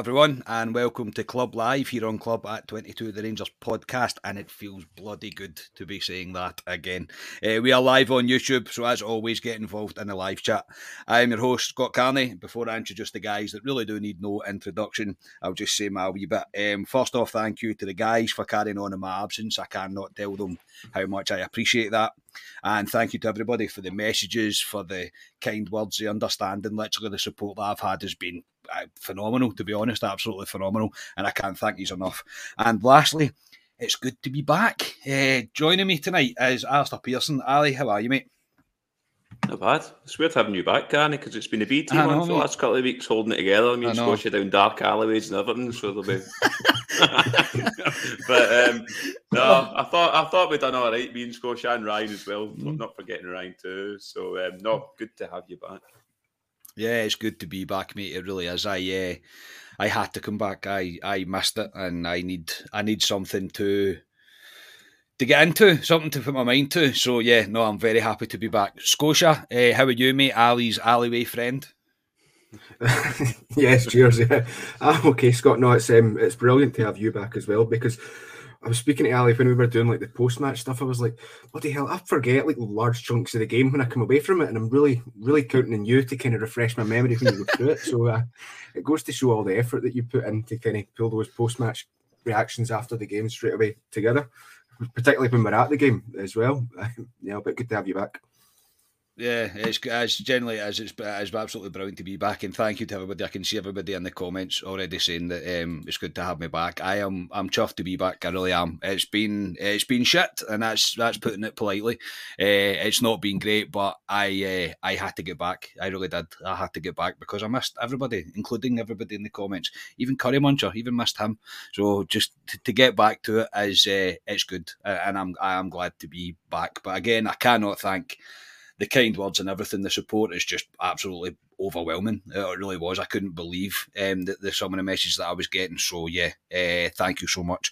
Everyone, and welcome to Club Live here on Club at 22 The Rangers podcast. And it feels bloody good to be saying that again. Uh, we are live on YouTube, so as always, get involved in the live chat. I'm your host, Scott Carney. Before I introduce the guys that really do need no introduction, I'll just say my wee bit. Um, first off, thank you to the guys for carrying on in my absence. I cannot tell them how much I appreciate that. And thank you to everybody for the messages, for the kind words, the understanding. Literally, the support that I've had has been phenomenal, to be honest, absolutely phenomenal. And I can't thank you enough. And lastly, it's good to be back. Uh, joining me tonight is Alistair Pearson. Ali, how are you, mate? Not bad. It's weird having you back, Danny, because it's been a B team on for the last couple of weeks holding it together. I mean, Scotia down dark alleyways and everything, so they'll be. but um, no, I thought I thought we'd done all right, me and Scotia and Ryan as well. Mm. Not forgetting Ryan too. So um, no, good to have you back. Yeah, it's good to be back, mate. It really is. I uh, I had to come back. I I missed it, and I need I need something to to get into, something to put my mind to. So yeah, no, I'm very happy to be back. Scotia, uh, how are you, mate? Ali's alleyway friend. yes, cheers. Yeah, okay, Scott. No, it's um, it's brilliant to have you back as well because I was speaking to Ali when we were doing like the post match stuff. I was like, what the hell, I forget like large chunks of the game when I come away from it, and I'm really, really counting on you to kind of refresh my memory when you go through it. So uh, it goes to show all the effort that you put in to kind of pull those post match reactions after the game straight away together, particularly when we're at the game as well. yeah, but good to have you back. Yeah, it's as generally as it's, it's absolutely brilliant to be back, and thank you to everybody. I can see everybody in the comments already saying that um, it's good to have me back. I am I'm chuffed to be back. I really am. It's been it's been shit, and that's that's putting it politely. Uh, it's not been great, but I uh, I had to get back. I really did. I had to get back because I missed everybody, including everybody in the comments. Even Curry Muncher, even missed him. So just to, to get back to it is uh, it's good, and I'm I am glad to be back. But again, I cannot thank the kind words and everything, the support is just absolutely overwhelming. It really was. I couldn't believe um, the, the some of the messages that I was getting. So yeah, uh, thank you so much.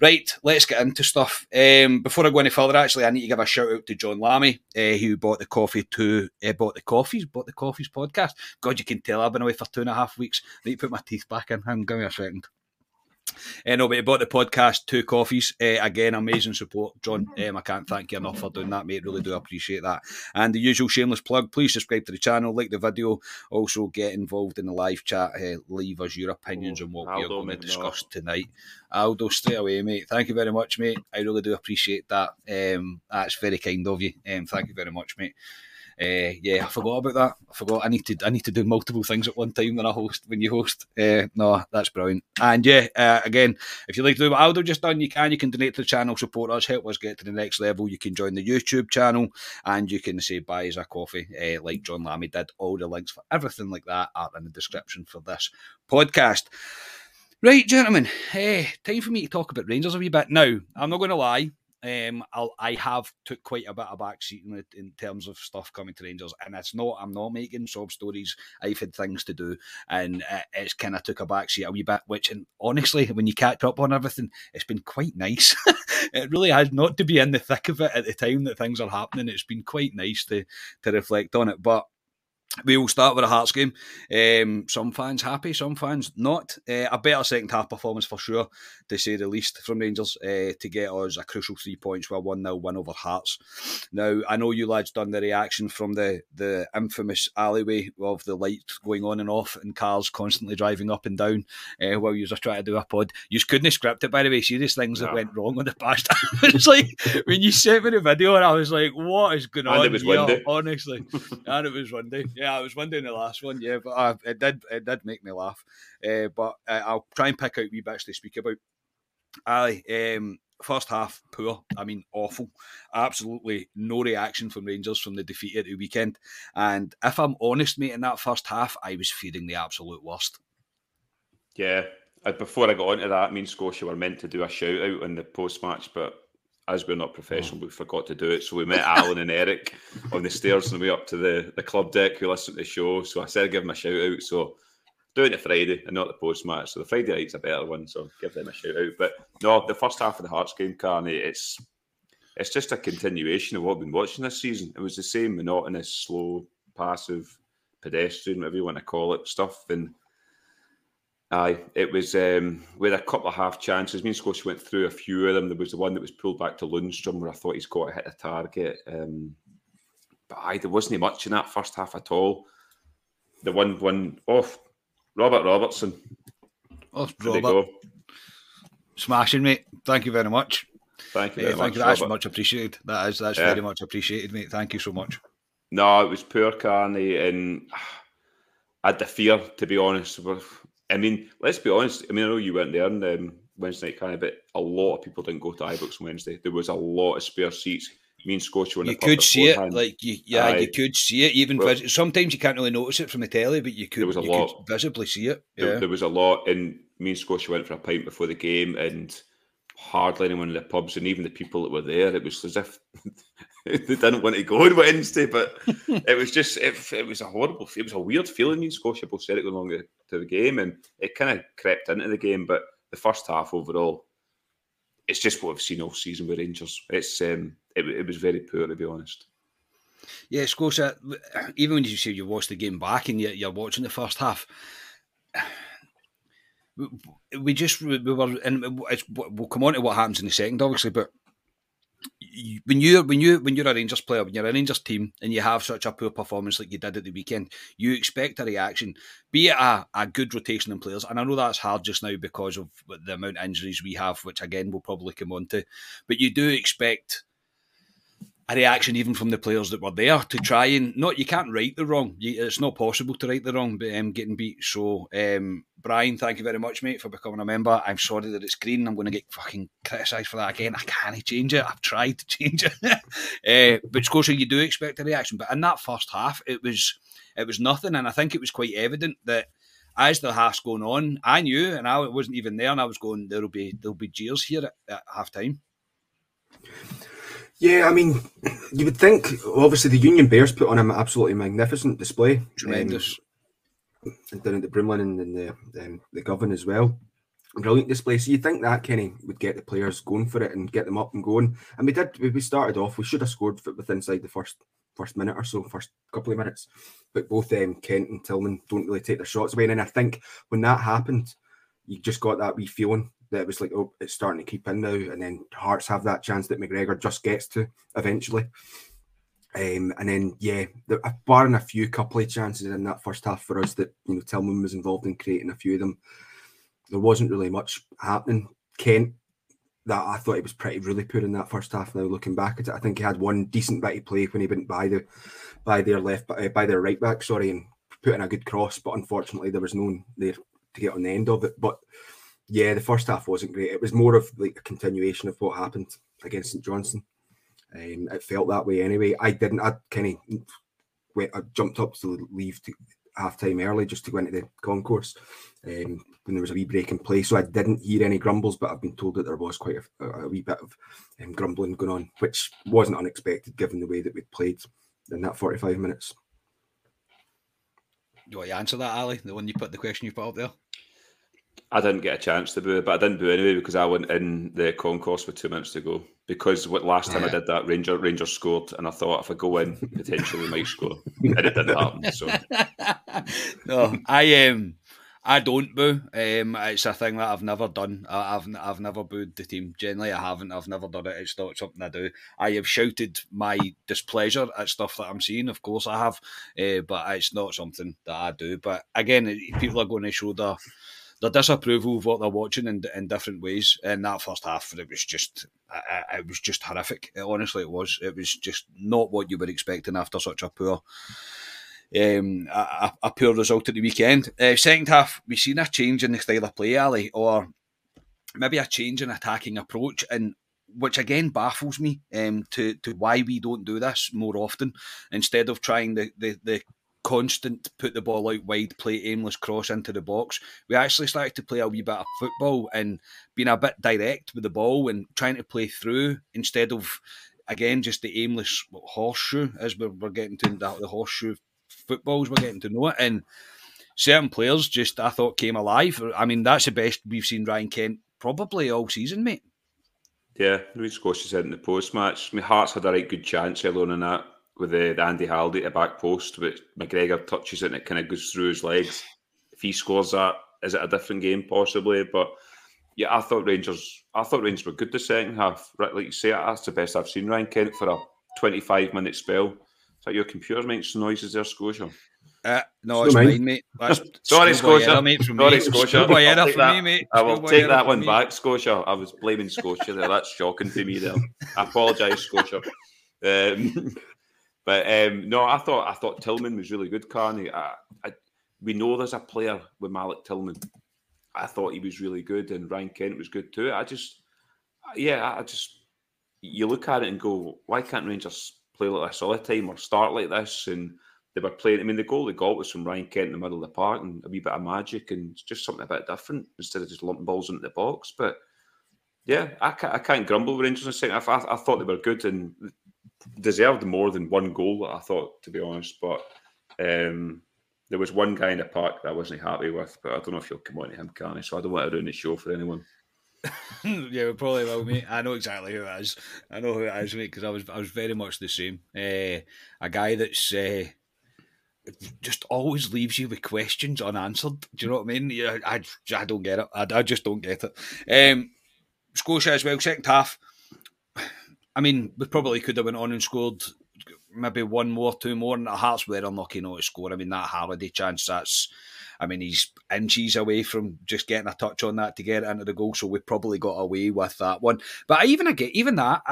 Right, let's get into stuff. Um, before I go any further, actually, I need to give a shout out to John Lammy, uh, who bought the coffee to uh, bought the coffees, bought the coffees podcast. God, you can tell I've been away for two and a half weeks. I need to put my teeth back in. Hang, give me a second. Uh, no, but he bought the podcast, two coffees. Uh, again, amazing support, John. Um, I can't thank you enough for doing that, mate. Really do appreciate that. And the usual shameless plug: please subscribe to the channel, like the video, also get involved in the live chat. Uh, leave us your opinions oh, on what Aldo, we are going to discuss tonight. Aldo, straight away, mate. Thank you very much, mate. I really do appreciate that. Um, that's very kind of you. Um, thank you very much, mate. Uh, yeah, I forgot about that. I forgot. I need to. I need to do multiple things at one time when I host. When you host, uh, no, that's brilliant. And yeah, uh, again, if you like to do what Aldo just done, you can. You can donate to the channel, support us, help us get to the next level. You can join the YouTube channel, and you can say buy us a coffee, uh, like John Lammy did. All the links for everything like that are in the description for this podcast. Right, gentlemen, hey, time for me to talk about Rangers a wee bit. Now, I'm not going to lie, um, I have took quite a bit of backseat in, in terms of stuff coming to Rangers, and it's not. I'm not making sob stories. I've had things to do, and it, it's kind of took a backseat a wee bit. Which, and honestly, when you catch up on everything, it's been quite nice. it really has not to be in the thick of it at the time that things are happening. It's been quite nice to to reflect on it, but we will start with a Hearts game. Um, some fans happy, some fans not. Uh, a better second half performance for sure, to say the least, from Rangers uh, to get us a crucial three points a 1 0 win over Hearts. Now, I know you lads done the reaction from the, the infamous alleyway of the lights going on and off and cars constantly driving up and down uh, while you were trying to do a pod. You couldn't script it, by the way. Serious things that went wrong on the past. it's like when you sent me the video, and I was like, what is going and on? And it was windy. honestly. and it was windy. Yeah yeah, I was wondering the last one. Yeah, but uh, it did it did make me laugh. Uh, but uh, I'll try and pick out wee bits to speak about. Ali, um, first half poor. I mean, awful. Absolutely no reaction from Rangers from the defeat at the weekend. And if I'm honest, mate, in that first half, I was feeling the absolute worst. Yeah. Uh, before I got onto that, I mean, Scotia were meant to do a shout out in the post match, but as we're not professional, we forgot to do it. So we met Alan and Eric on the stairs on the way up to the, the club deck who listened to the show. So I said, give them a shout out. So doing it Friday and not the post match. So the Friday night's a better one. So give them a shout out. But no, the first half of the Hearts game, Carney, it's it's just a continuation of what we've been watching this season. It was the same monotonous, slow, passive, pedestrian, whatever you want to call it, stuff. And Aye, it was um, with a couple of half chances. Me and Scotia went through a few of them. There was the one that was pulled back to Lundstram where I thought he's got hit the target. Um, but aye, there wasn't much in that first half at all. The one one off oh, Robert Robertson. Oh, Robert. Smashing, mate. Thank you very much. Thank you very thank much. You. That's Robert. much appreciated. That is that's yeah. very much appreciated, mate. Thank you so much. No, it was poor Carney, and I had the fear, to be honest. I mean, let's be honest. I mean, I know you weren't there on um, Wednesday night, kind of, but a lot of people didn't go to Ibrox on Wednesday. There was a lot of spare seats. Me and Scotia You could see it, like you, yeah, Aye. you could see it. Even well, vis- sometimes you can't really notice it from the telly, but you could. There was a lot. visibly see it. Yeah. There, there, was a lot, and me and Scotia went for a pint before the game, and hardly anyone in the pubs, and even the people that were there, it was as if they didn't want to go on Wednesday. But it was just, it, it, was a horrible, it was a weird feeling. Me and Scotia both said it going along to the game, and it kind of crept into the game. But the first half overall, it's just what we've seen all season with Rangers. It's um, it, it was very poor to be honest. Yeah, Scotia. Even when you say you watched the game back and you're, you're watching the first half, we just we were and we'll come on to what happens in the second, obviously. But when you when you when you're a Rangers player, when you're a Rangers team, and you have such a poor performance like you did at the weekend, you expect a reaction, be it a, a good rotation in players. And I know that's hard just now because of the amount of injuries we have, which again we'll probably come on to. But you do expect a reaction even from the players that were there to try and not you can't right the wrong. You, it's not possible to right the wrong, but um, getting beat. So, um, Brian, thank you very much, mate, for becoming a member. I'm sorry that it's green. I'm going to get fucking criticised for that again. I can't change it. I've tried to change it, uh, but Scotia, you do expect a reaction. But in that first half, it was it was nothing, and I think it was quite evident that as the half's going on, I knew, and I wasn't even there, and I was going, there'll be there'll be jeers here at, at half time. Yeah, I mean, you would think obviously the Union Bears put on an absolutely magnificent display. Tremendous. Um, and down at the Broomloan and the um, the Govan as well. Brilliant display. So you think that Kenny would get the players going for it and get them up and going. And we did. We started off. We should have scored with inside the first first minute or so, first couple of minutes. But both um, Kent and Tillman don't really take their shots away. And I think when that happened, you just got that wee feeling that it was like, oh, it's starting to keep in now. And then Hearts have that chance that McGregor just gets to eventually. Um, and then, yeah, the, barring a few couple of chances in that first half for us that, you know, Tillman was involved in creating a few of them, there wasn't really much happening. Kent, that I thought he was pretty really poor in that first half. Now looking back at it, I think he had one decent bit of play when he went by the by their left uh, by their right back, sorry, and put in a good cross. But unfortunately, there was no one there to get on the end of it. But yeah, the first half wasn't great. It was more of like a continuation of what happened against St Johnstone. Um, it felt that way anyway. I didn't. I kind of went. I jumped up to leave to half time early just to go into the concourse um, when there was a wee break in play. So I didn't hear any grumbles, but I've been told that there was quite a, a wee bit of um, grumbling going on, which wasn't unexpected given the way that we played in that 45 minutes. Do you want to answer that, Ali? The one you put the question you put up there? I didn't get a chance to boo, but I didn't boo anyway because I went in the concourse with two minutes to go. Because what last time. I did that, Ranger Ranger scored, and I thought if I go in, potentially might score, and it didn't happen. So no, I um, I don't boo. Um, it's a thing that I've never done. I, have I've never booed the team. Generally, I haven't. I've never done it. It's not something I do. I have shouted my displeasure at stuff that I'm seeing. Of course, I have, uh, but it's not something that I do. But again, people are going to show their their disapproval of what they're watching in, in different ways. In that first half, it was just it was just horrific. Honestly, it was. It was just not what you were expecting after such a poor. Um, a, a poor result at the weekend. Uh, second half, we've seen a change in the style of play, Ali, or maybe a change in attacking approach, and which again baffles me um, to to why we don't do this more often instead of trying the, the, the constant put the ball out wide, play aimless cross into the box. We actually started to play a wee bit of football and being a bit direct with the ball and trying to play through instead of again just the aimless horseshoe as we're, we're getting to the, the horseshoe footballs we're getting to know it and certain players just I thought came alive. I mean that's the best we've seen Ryan Kent probably all season, mate. Yeah, Louis Scotia said in the post match. My Hearts had a right good chance alone in that with the, the Andy Halliday at the back post, but McGregor touches it and it kind of goes through his legs. If he scores that, is it a different game possibly? But yeah, I thought Rangers. I thought Rangers were good the second half. Right, like you say, that's the best I've seen Ryan Kent for a 25 minute spell. Is that your computer making some noises there, Scotia? Uh, no, it's mine, mate. That's Sorry, Scotia. Error, mate, from Sorry, me. Scotia. Schoolboy I'll error take from that. me, mate. I will take that one me. back, Scotia. I was blaming Scotia there. That's shocking to me there. I apologise, Scotia. Um, but um, no, I thought I thought Tillman was really good, Carney. I, I, we know there's a player with Malik Tillman. I thought he was really good, and Ryan Kent was good too. I just, yeah, I just, you look at it and go, why can't Rangers play like this all the time or start like this? And they were playing. I mean, the goal they got was from Ryan Kent in the middle of the park and a wee bit of magic and just something a bit different instead of just lumping balls into the box. But yeah, I can't, I can't grumble with Rangers in second half. I, I thought they were good and deserved more than one goal. I thought, to be honest, but um, there was one guy in the park that I wasn't happy with. But I don't know if you'll come on to him, can I? So I don't want to ruin the show for anyone. yeah, we probably will, mate. I know exactly who it is. I know who it is, mate, because I was I was very much the same. Uh, a guy that's uh, just always leaves you with questions unanswered. Do you know what I mean? Yeah, I, I don't get it. I, I just don't get it. Um, Scotia as well, second half. I mean, we probably could have went on and scored maybe one more, two more, and the Hearts were unlucky not to score. I mean, that Halliday chance, that's, I mean, he's inches away from just getting a touch on that to get it into the goal, so we probably got away with that one. But even again, even that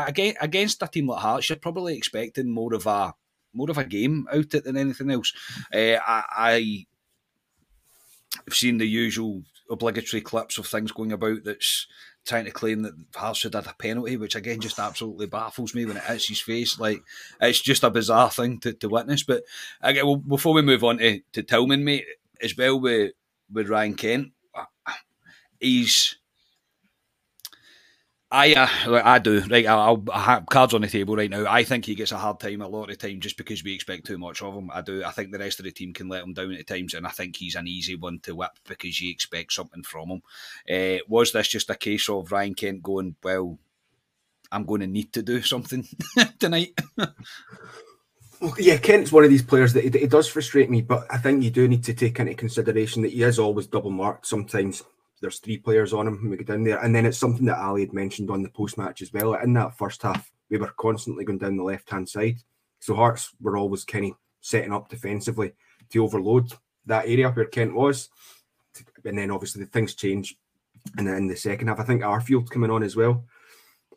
against a team like Hearts, you're probably expecting more of a more of a game out it than anything else. Uh, I, I've seen the usual obligatory clips of things going about that's trying to claim that should have a penalty, which again just absolutely baffles me when it hits his face. Like it's just a bizarre thing to, to witness. But again, well, before we move on to, to Tillman, mate, as well with with Ryan Kent, uh, he's. I uh, I do right. I'll, I have cards on the table right now. I think he gets a hard time a lot of the time just because we expect too much of him. I do. I think the rest of the team can let him down at times, and I think he's an easy one to whip because you expect something from him. Uh, was this just a case of Ryan Kent going, "Well, I'm going to need to do something tonight"? Yeah, Kent's one of these players that it, it does frustrate me, but I think you do need to take into consideration that he is always double marked. Sometimes there's three players on him when we get down there, and then it's something that Ali had mentioned on the post match as well. In that first half, we were constantly going down the left hand side, so Hearts were always kind of setting up defensively to overload that area where Kent was, and then obviously the things change, and then in the second half, I think Arfield coming on as well.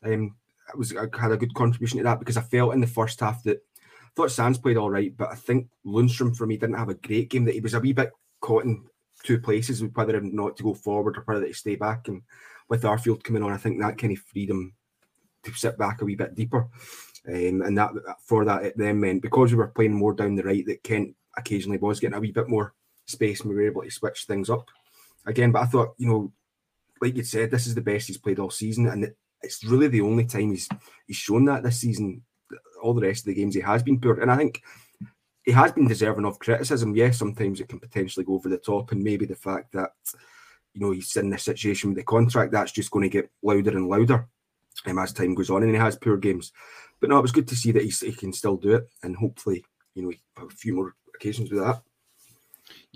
Um, I was I had a good contribution to that because I felt in the first half that I thought Sands played all right, but I think Lundstram for me didn't have a great game. That he was a wee bit caught in two places whether or not to go forward or whether to stay back. And with Arfield coming on, I think that kind of freed him to sit back a wee bit deeper. Um, and that for that it then meant because we were playing more down the right that Kent occasionally was getting a wee bit more space and we were able to switch things up again. But I thought, you know, like you said, this is the best he's played all season, and it's really the only time he's he's shown that this season. All the rest of the games he has been poor, and I think he has been deserving of criticism. Yes, sometimes it can potentially go over the top, and maybe the fact that you know he's in this situation with the contract that's just going to get louder and louder um, as time goes on, and he has poor games. But no, it was good to see that he's, he can still do it, and hopefully, you know, a few more occasions with that.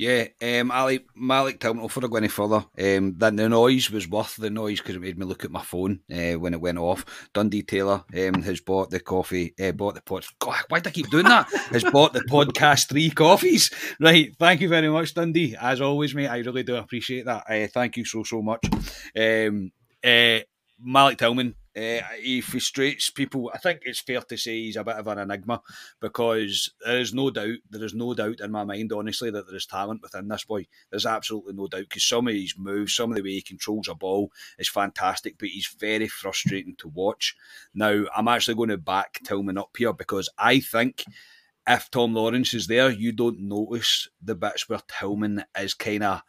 Yeah, um, Ali Malik Tillman. Before I go any further, um, that the noise was worth the noise because it made me look at my phone uh, when it went off. Dundee Taylor um, has bought the coffee, uh, bought the pod. God, why do I keep doing that? has bought the podcast three coffees. Right, thank you very much, Dundee. As always, mate, I really do appreciate that. Uh, thank you so so much. Um, uh, Malik Tillman, uh, he frustrates people. I think it's fair to say he's a bit of an enigma because there is no doubt, there is no doubt in my mind, honestly, that there is talent within this boy. There's absolutely no doubt because some of his moves, some of the way he controls a ball is fantastic, but he's very frustrating to watch. Now, I'm actually going to back Tillman up here because I think if Tom Lawrence is there, you don't notice the bits where Tillman is kind of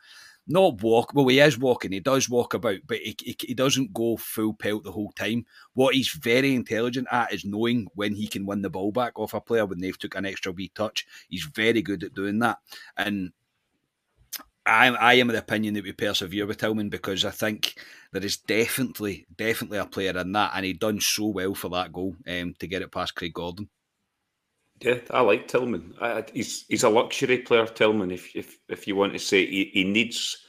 not walk. Well, he is walking. He does walk about, but he, he, he, doesn't go full pelt the whole time. What he's very intelligent at is knowing when he can win the ball back off a player when they've took an extra wee touch. He's very good at doing that, and I, I am of the opinion that we persevere with Tillman because I think there is definitely, definitely a player in that, and he done so well for that goal um, to get it past Craig Gordon. Yeah, I like Tillman. I, he's he's a luxury player, Tillman. If if if you want to say he, he needs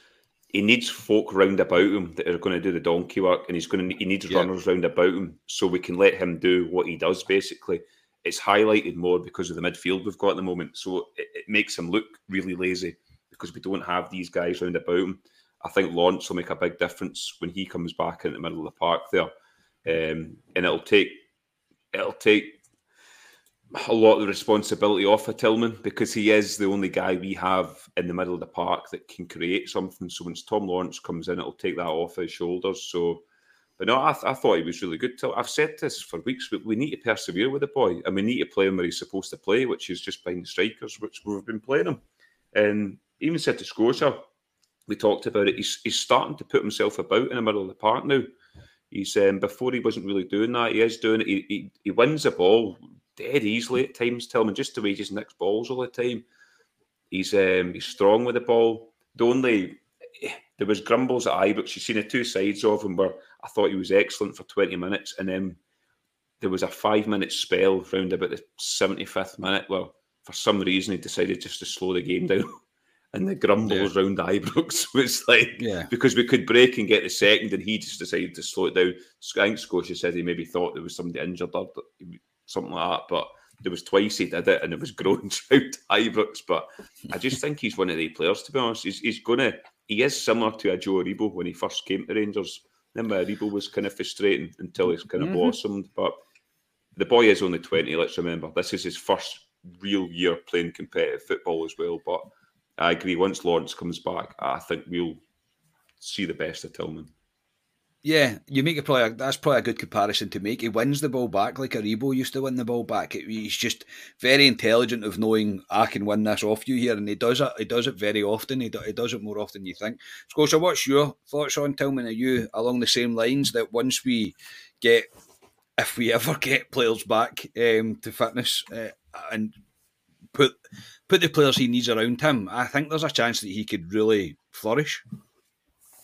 he needs folk round about him that are going to do the donkey work, and he's going to he needs yeah. runners round about him so we can let him do what he does. Basically, it's highlighted more because of the midfield we've got at the moment, so it, it makes him look really lazy because we don't have these guys round about him. I think Lawrence will make a big difference when he comes back in the middle of the park there, um, and it'll take it'll take a lot of the responsibility off of Tillman because he is the only guy we have in the middle of the park that can create something. So once Tom Lawrence comes in, it'll take that off his shoulders. So, but no, I, th- I thought he was really good. Till I've said this for weeks, but we need to persevere with the boy, and we need to play him where he's supposed to play, which is just behind the strikers, which we've been playing him. And even said to Scotia, we talked about it. He's, he's starting to put himself about in the middle of the park now. He's um, before he wasn't really doing that. He is doing it. He, he, he wins the ball dead easily at times. Tillman just the way he just nicks balls all the time. He's um, he's strong with the ball. The only there was grumbles at Ibrox. You've seen the two sides of him where I thought he was excellent for 20 minutes, and then there was a five minute spell round about the 75th minute. Well, for some reason, he decided just to slow the game down. and the grumbles yeah. round Ibrox was like, yeah. because we could break and get the second, and he just decided to slow it down. I think Scotia said he maybe thought there was somebody injured or something like that. But there was twice he did it, and it was growing out Ibrox. But I just think he's one of the players. To be honest, he's, he's gonna. He is similar to a Joe Aribo when he first came to Rangers. Remember, Aribo was kind of frustrating until he's kind of mm-hmm. blossomed. But the boy is only twenty. Let's remember, this is his first real year playing competitive football as well. But I agree. Once Lawrence comes back, I think we'll see the best of Tillman. Yeah, you make it probably that's probably a good comparison to make. He wins the ball back like Aribo used to win the ball back. He's just very intelligent of knowing I can win this off you here, and he does it. He does it very often. He, do, he does it more often than you think. Scotia, what's your thoughts on Tillman? Are you along the same lines that once we get, if we ever get players back um, to fitness uh, and put put the players he needs around him, I think there's a chance that he could really flourish.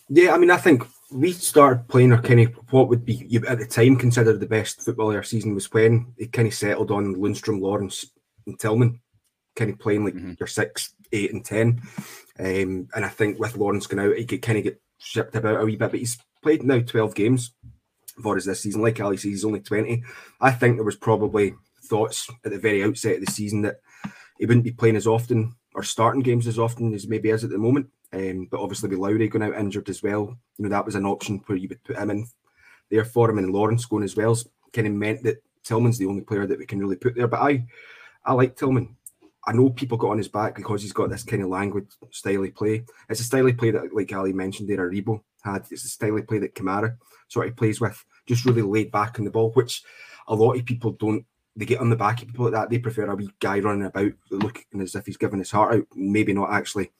Yeah, I mean, I think we started playing our kind of what would be at the time considered the best football our season was when it kind of settled on Lundstram, Lawrence, and Tillman, kind of playing like mm-hmm. your six, eight, and ten. Um, and I think with Lawrence going out, he could kind of get shipped about a wee bit, but he's played now twelve games for us this season. Like Ali says, he's only twenty. I think there was probably thoughts at the very outset of the season that he wouldn't be playing as often or starting games as often as maybe is at the moment. Um, but obviously with Lowry going out injured as well, you know that was an option where you would put him in there for him, and Lawrence going as well kind of meant that Tillman's the only player that we can really put there. But I, I like Tillman. I know people got on his back because he's got this kind of language style of play. It's a style of play that, like Ali mentioned there, Aribo had. It's a style of play that Kamara sort of plays with, just really laid back on the ball, which a lot of people don't. They get on the back of people like that. They prefer a wee guy running about, looking as if he's giving his heart out, maybe not actually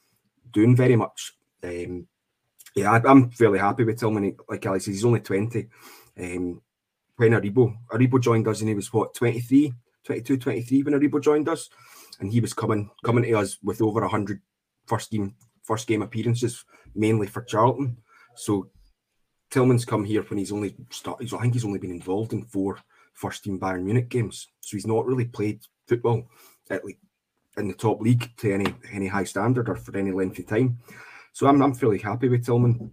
doing very much. Um, yeah, I, am fairly happy with Tillman. Like Alex says, he's only 20. Um, when Aribo, Aribo joined us and he was what, 23, 22, 23 when Aribo joined us. And he was coming coming to us with over 100 first game, first game appearances, mainly for Charlton. So Tillman's come here when he's only started, I think he's only been involved in four first team Bayern Munich games. So he's not really played football at like in the top league to any any high standard or for any length of time. So I'm, I'm fairly happy with Tillman.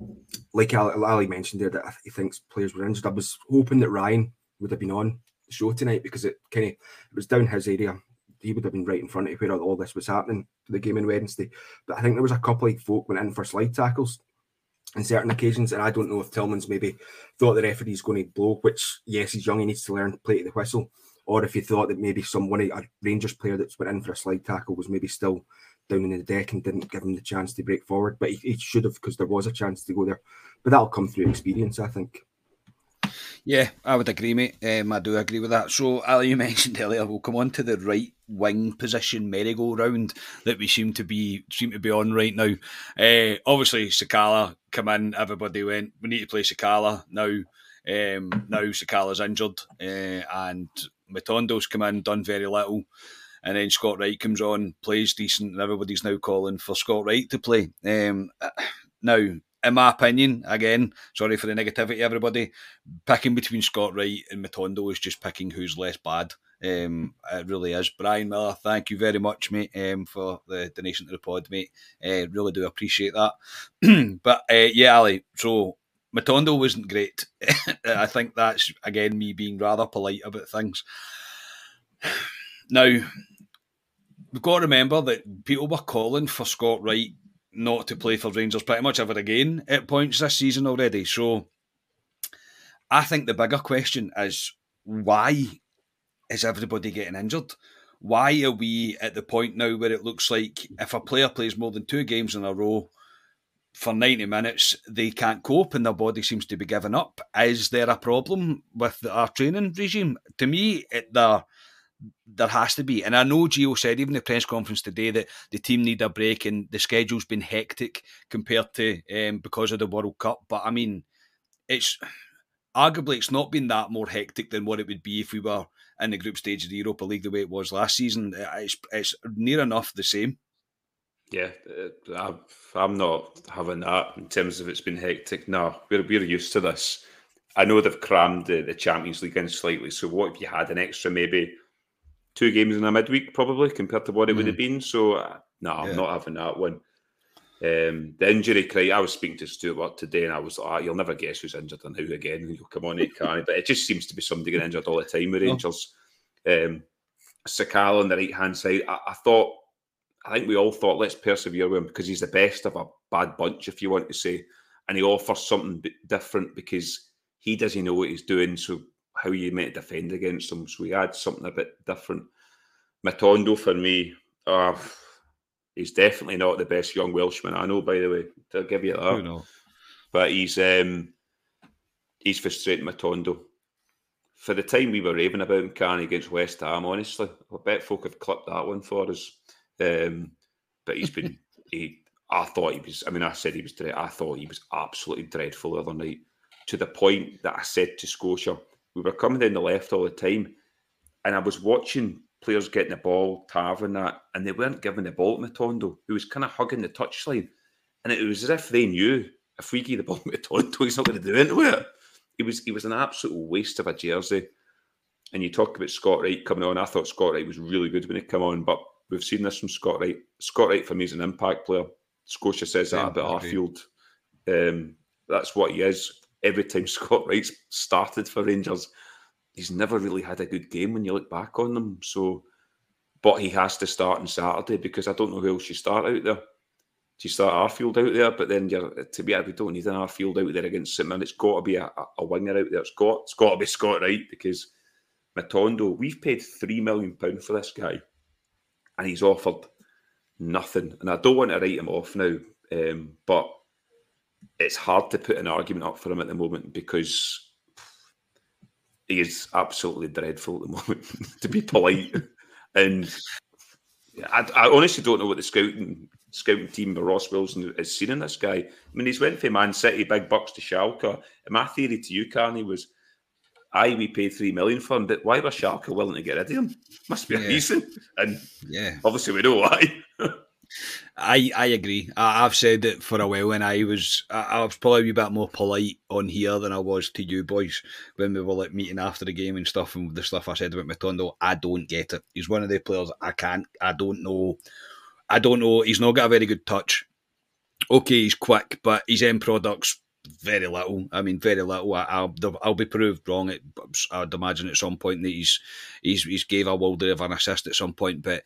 Like Ali mentioned there, that he thinks players were injured. I was hoping that Ryan would have been on the show tonight because it kind of it was down his area. He would have been right in front of where all this was happening for the game on Wednesday. But I think there was a couple of folk went in for slide tackles on certain occasions, and I don't know if Tillman's maybe thought the referee's going to blow. Which yes, he's young, he needs to learn to play to the whistle or if he thought that maybe someone, a Rangers player that's went in for a slide tackle, was maybe still down in the deck and didn't give him the chance to break forward. But he, he should have because there was a chance to go there. But that'll come through experience, I think. Yeah, I would agree, mate. Um, I do agree with that. So, Ali, you mentioned earlier, we'll come on to the right wing position merry-go-round that we seem to be seem to be on right now. Uh, obviously, Sakala come in. Everybody went. We need to play Sakala now. Um, now Sakala's injured, uh, and Matondo's come in, done very little. And then Scott Wright comes on, plays decent, and everybody's now calling for Scott Wright to play. Um, now, in my opinion, again, sorry for the negativity, everybody, picking between Scott Wright and Matondo is just picking who's less bad. Um, it really is. Brian Miller, thank you very much, mate, um, for the donation to the pod, mate. Uh, really do appreciate that. but uh, yeah, Ali, so Matondo wasn't great. I think that's, again, me being rather polite about things. Now, we've got to remember that people were calling for Scott Wright not to play for Rangers pretty much ever again at points this season already. So I think the bigger question is why is everybody getting injured? Why are we at the point now where it looks like if a player plays more than two games in a row for 90 minutes, they can't cope and their body seems to be giving up? Is there a problem with our training regime? To me, it, there, there has to be. And I know Gio said, even the press conference today, that the team need a break and the schedule's been hectic compared to um, because of the World Cup. But I mean, it's arguably it's not been that more hectic than what it would be if we were in the group stage of the Europa League the way it was last season. It's, it's near enough the same. Yeah, uh, I'm not having that in terms of it's been hectic. No, we're, we're used to this. I know they've crammed the, the Champions League in slightly. So what if you had an extra maybe two games in a midweek probably compared to what it mm. would have been? So uh, no, I'm yeah. not having that one. Um, the injury cry, I was speaking to Stuart today and I was like, ah, you'll never guess who's injured and who again. You'll come on, it can But it just seems to be somebody getting injured all the time with Rangers. Oh. Um, Sakala on the right hand side, I, I, thought, I think we all thought, let's persevere with him because he's the best of a bad bunch, if you want to say. And he offers something different because he doesn't know what he's doing. So, how you might defend against him. So, he adds something a bit different. Matondo for me, uh, He's definitely not the best young Welshman I know, by the way. To give you that. Know. But he's um, he's frustrating Matondo. For the time we were raving about him, Carney against West Ham, honestly, I bet folk have clipped that one for us. Um, but he's been, he, I thought he was, I mean, I said he was, I thought he was absolutely dreadful the other night to the point that I said to Scotia, we were coming down the left all the time, and I was watching players getting the ball, Tarvin that, and they weren't giving the ball to Matondo, who was kind of hugging the touchline. And it was as if they knew if we give the ball to Matondo, he's not going to do anything with it. He was, he was an absolute waste of a jersey. And you talk about Scott Wright coming on. I thought Scott Wright was really good when he came on, but we've seen this from Scott Wright. Scott Wright for me is an impact player. Scotia says that about Arfield. Um, that's what he is. Every time Scott Wright's started for Rangers, he's never really had a good game when you look back on them. So, but he has to start on Saturday because I don't know who else you start out there. Do you start Arfield out there? But then you're to be we don't need an Arfield out there against St It's got to be a, a winger out there. It's got it's got to be Scott Wright because Matondo, we've paid three million pounds for this guy, and he's offered nothing. And I don't want to write him off now, um, but it's hard to put an argument up for him at the moment because he is absolutely dreadful at the moment, to be polite. and I, I, honestly don't know what the scouting scouting team of Ross Wilson has seen in this guy. I mean, he's went from Man City, big bucks to Schalke. And my theory to you, Carney, was aye, we paid three million for him, but why was Schalke willing to get rid of him? Must be a reason. And yeah, obviously we know why. I I agree. I, have said it for a while, and I was I, I, was probably a bit more polite on here than I was to you boys when we were like meeting after the game and stuff. And the stuff I said about Matondo, I don't get it. He's one of the players I can't. I don't know. I don't know. He's not got a very good touch. Okay, he's quick, but his end products very little. I mean, very little. I, will I'll be proved wrong. It, I'd imagine at some point that he's he's he's gave a Wilder of an assist at some point. But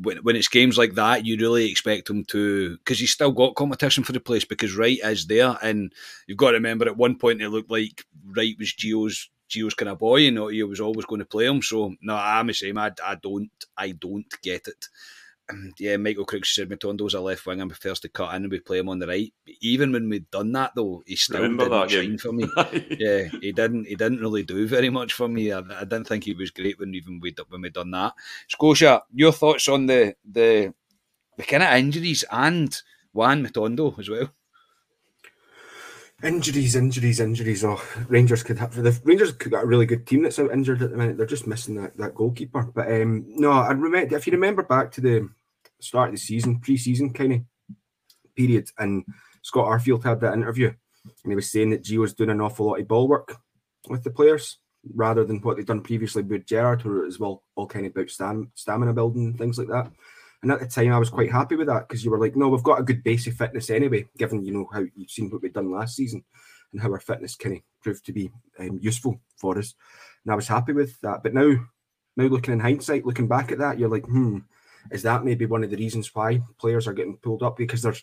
when, when it's games like that, you really expect him to because he's still got competition for the place because Wright is there, and you've got to remember at one point it looked like Wright was Gio's Gio's kind of boy, and he was always going to play him. So no, I'm the same. I, I don't I don't get it yeah, Michael Crooks said Matondo's a left winger and prefers to cut in and we play him on the right. Even when we'd done that though, he still Remember didn't shine for me. yeah, he didn't. He didn't really do very much for me. I, I didn't think he was great when even we when we'd done that. Scotia, your thoughts on the the the kind of injuries and Juan Matondo as well. Injuries, injuries, injuries. Oh, Rangers could have the Rangers could got a really good team that's out injured at the minute. They're just missing that, that goalkeeper. But um, no, I remember if you remember back to the start of the season, pre-season kind of period, and Scott Arfield had that interview, and he was saying that G was doing an awful lot of ball work with the players. rather than what they'd done previously with Gerrard, it was well all kind of about stam- stamina building and things like that. And at the time, I was quite happy with that because you were like, no, we've got a good base of fitness anyway, given you know how you've seen what we've done last season and how our fitness kind of proved to be um, useful for us. And I was happy with that. But now, now looking in hindsight, looking back at that, you're like, hmm, is that maybe one of the reasons why players are getting pulled up because there's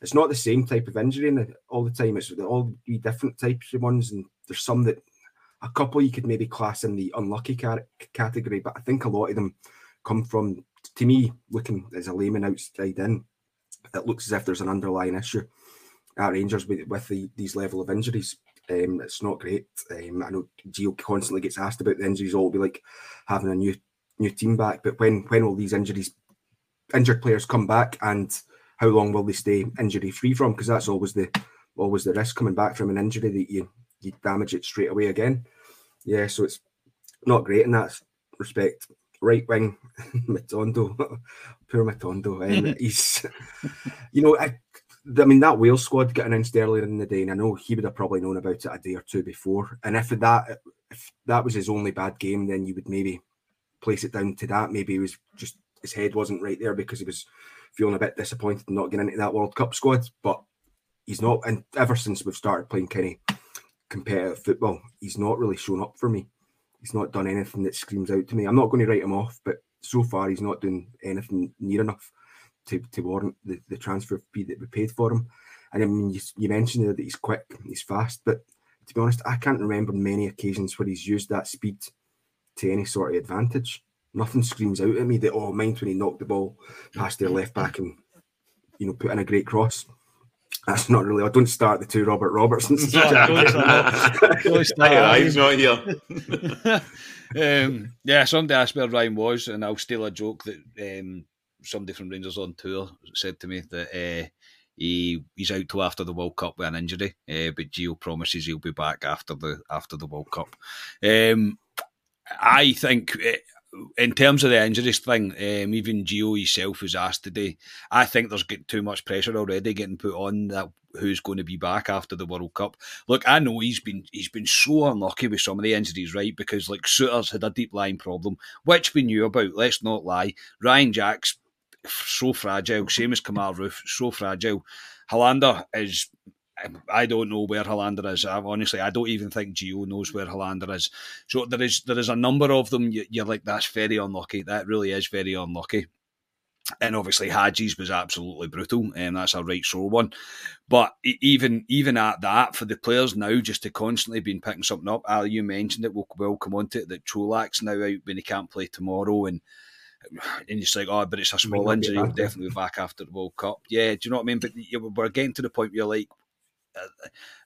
it's not the same type of injury all the time. It's all different types of ones, and there's some that a couple you could maybe class in the unlucky category, but I think a lot of them come from, to me, looking as a layman outside in, it looks as if there's an underlying issue at Rangers with, with the, these level of injuries. Um, it's not great. Um, I know Gio constantly gets asked about the injuries. All be like having a new new team back, but when when will these injuries, injured players come back, and how long will they stay injury free from? Because that's always the always the risk coming back from an injury that you you damage it straight away again. Yeah, so it's not great in that respect. Right wing, Matondo, poor Matondo. Um, he's, you know, I, I mean, that Wales squad got announced earlier in the day, and I know he would have probably known about it a day or two before. And if that if that was his only bad game, then you would maybe place it down to that. Maybe he was just his head wasn't right there because he was feeling a bit disappointed not getting into that World Cup squad. But he's not, and ever since we've started playing Kenny competitive football, he's not really shown up for me. He's not done anything that screams out to me. I'm not going to write him off, but so far he's not doing anything near enough to, to warrant the, the transfer fee that we paid for him. And I mean, you, you mentioned that he's quick, he's fast, but to be honest, I can't remember many occasions where he's used that speed to any sort of advantage. Nothing screams out at me that, oh, mind when he knocked the ball past their left back and, you know, put in a great cross. That's not really. I don't start the two Robert Robertsons. No, he's not here. um, yeah, somebody asked where Ryan was, and I'll steal a joke that um, somebody from Rangers on tour said to me that uh, he he's out till after the World Cup with an injury, uh, but Gio promises he'll be back after the after the World Cup. Um, I think uh, in terms of the injuries thing, um, even Gio himself was asked today. I think there's too much pressure already getting put on that who's going to be back after the World Cup. Look, I know he's been he's been so unlucky with some of the injuries, right? Because like Souttar's had a deep line problem, which we knew about. Let's not lie. Ryan Jack's so fragile. Same as Kemar Roofe, so fragile. Helander is Um, I don't know where Helander is. I, honestly, I don't even think Gio knows where Helander is. So there is there is a number of them. You, are like, that's very unlucky. That really is very unlucky. And obviously, Hagi's was absolutely brutal, and that's a right sore one. But even even at that, for the players now, just to constantly be picking something up. Ali, you mentioned it. We'll, we'll come on to it. That Colak's now out when he can't play tomorrow, and and you're like, oh, but it's a small injury. He'll definitely be back after the World Cup. Yeah, do you know what I mean? But we're getting to the point where you're like,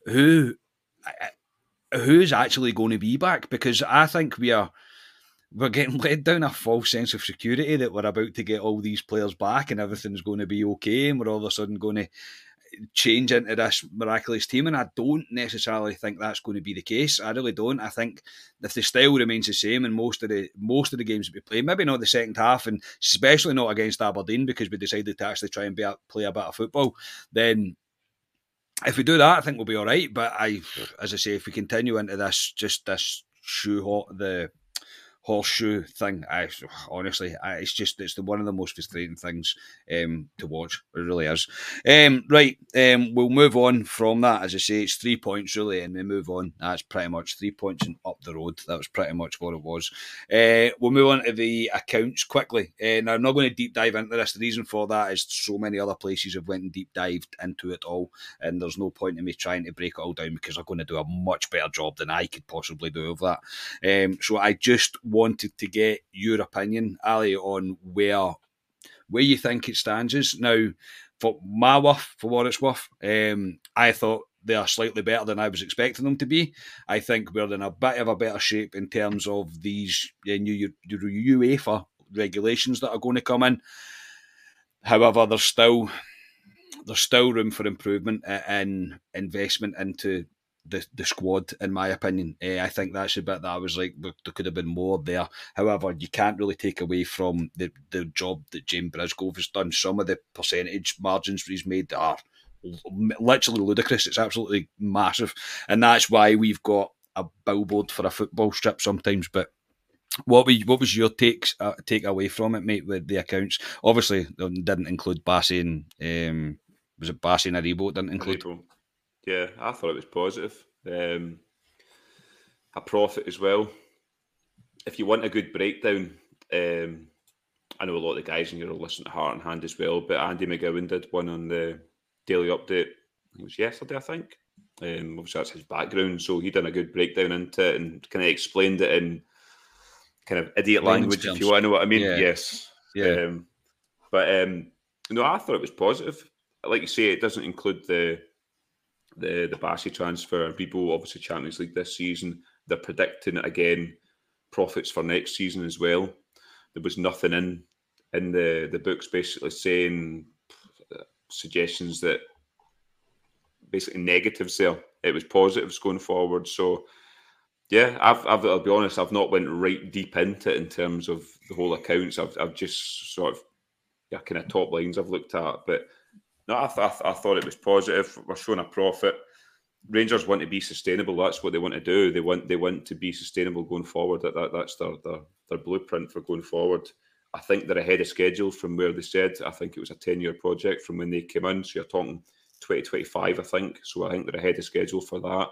who who's actually going to be back? Because I think we are we're getting led down a false sense of security that we're about to get all these players back and everything's going to be okay, and we're all of a sudden going to change into this miraculous team. And I don't necessarily think that's going to be the case. I really don't. I think if the style remains the same in most of the most of the games that we play, maybe not the second half, and especially not against Aberdeen because we decided to actually try and be, play a bit of football, then if we do that, I think we'll be all right. But I, as I say, if we continue into this, just this shoe hot the horseshoe thing. I honestly, I, it's just it's the one of the most frustrating things um, to watch. It really is. Um, right, um, we'll move on from that. As I say, it's three points really, and we move on. That's pretty much three points and up the road. That was pretty much what it was. Uh, we'll move on to the accounts quickly. Uh, I'm not going to deep dive into this. The reason for that is so many other places have went and deep dived into it all, and there's no point in me trying to break it all down because I'm going to do a much better job than I could possibly do of that. Um, so I just wanted to get your opinion, Ali, on where where you think it stands is now. For my worth, for what it's worth, um, I thought they are slightly better than I was expecting them to be. I think we're in a bit of a better shape in terms of these uh, new UEFA regulations that are going to come in. However, there's still there's still room for improvement and investment into the, the squad, in my opinion. Uh, I think that's a bit that I was like, there could have been more there. However, you can't really take away from the, the job that James Bisgrove has done. Some of the percentage margins he's made are literally ludicrous. It's absolutely massive. And that's why we've got a billboard for a football strip sometimes, but. What was what was your takes uh, take away from it, mate? With the accounts, obviously didn't include Bassey and um, was it Bassey and Aribo didn't include. Aribo. Yeah, I thought it was positive. Um, a profit as well. If you want a good breakdown, um, I know a lot of the guys in here will listen to Heart and Hand as well, but Andy McGowan did one on the Daily Update. It was yesterday, I think. Um, obviously, that's his background, so he done a good breakdown into it and kind of explained it in kind of idiot language, if you want to know what I mean. Yeah. Yes. Yeah. Um, but um, no, I thought it was positive. Like you say, it doesn't include the the the Bassey transfer. People obviously Champions League this season. They're predicting again profits for next season as well. There was nothing in in the the books basically saying uh, suggestions that basically negatives there. It was positives going forward. So yeah, I've, I've I'll be honest, I've not went right deep into it in terms of the whole accounts. I've I've just sort of yeah, kind of top lines I've looked at, but no, I, th- I, th- I thought it was positive. We're showing a profit. Rangers want to be sustainable. That's what they want to do. They want they want to be sustainable going forward. That, that that's their, their their blueprint for going forward. I think they're ahead of schedule from where they said. I think it was a ten year project from when they came in. So you're talking twenty twenty five, I think. So I think they're ahead of schedule for that.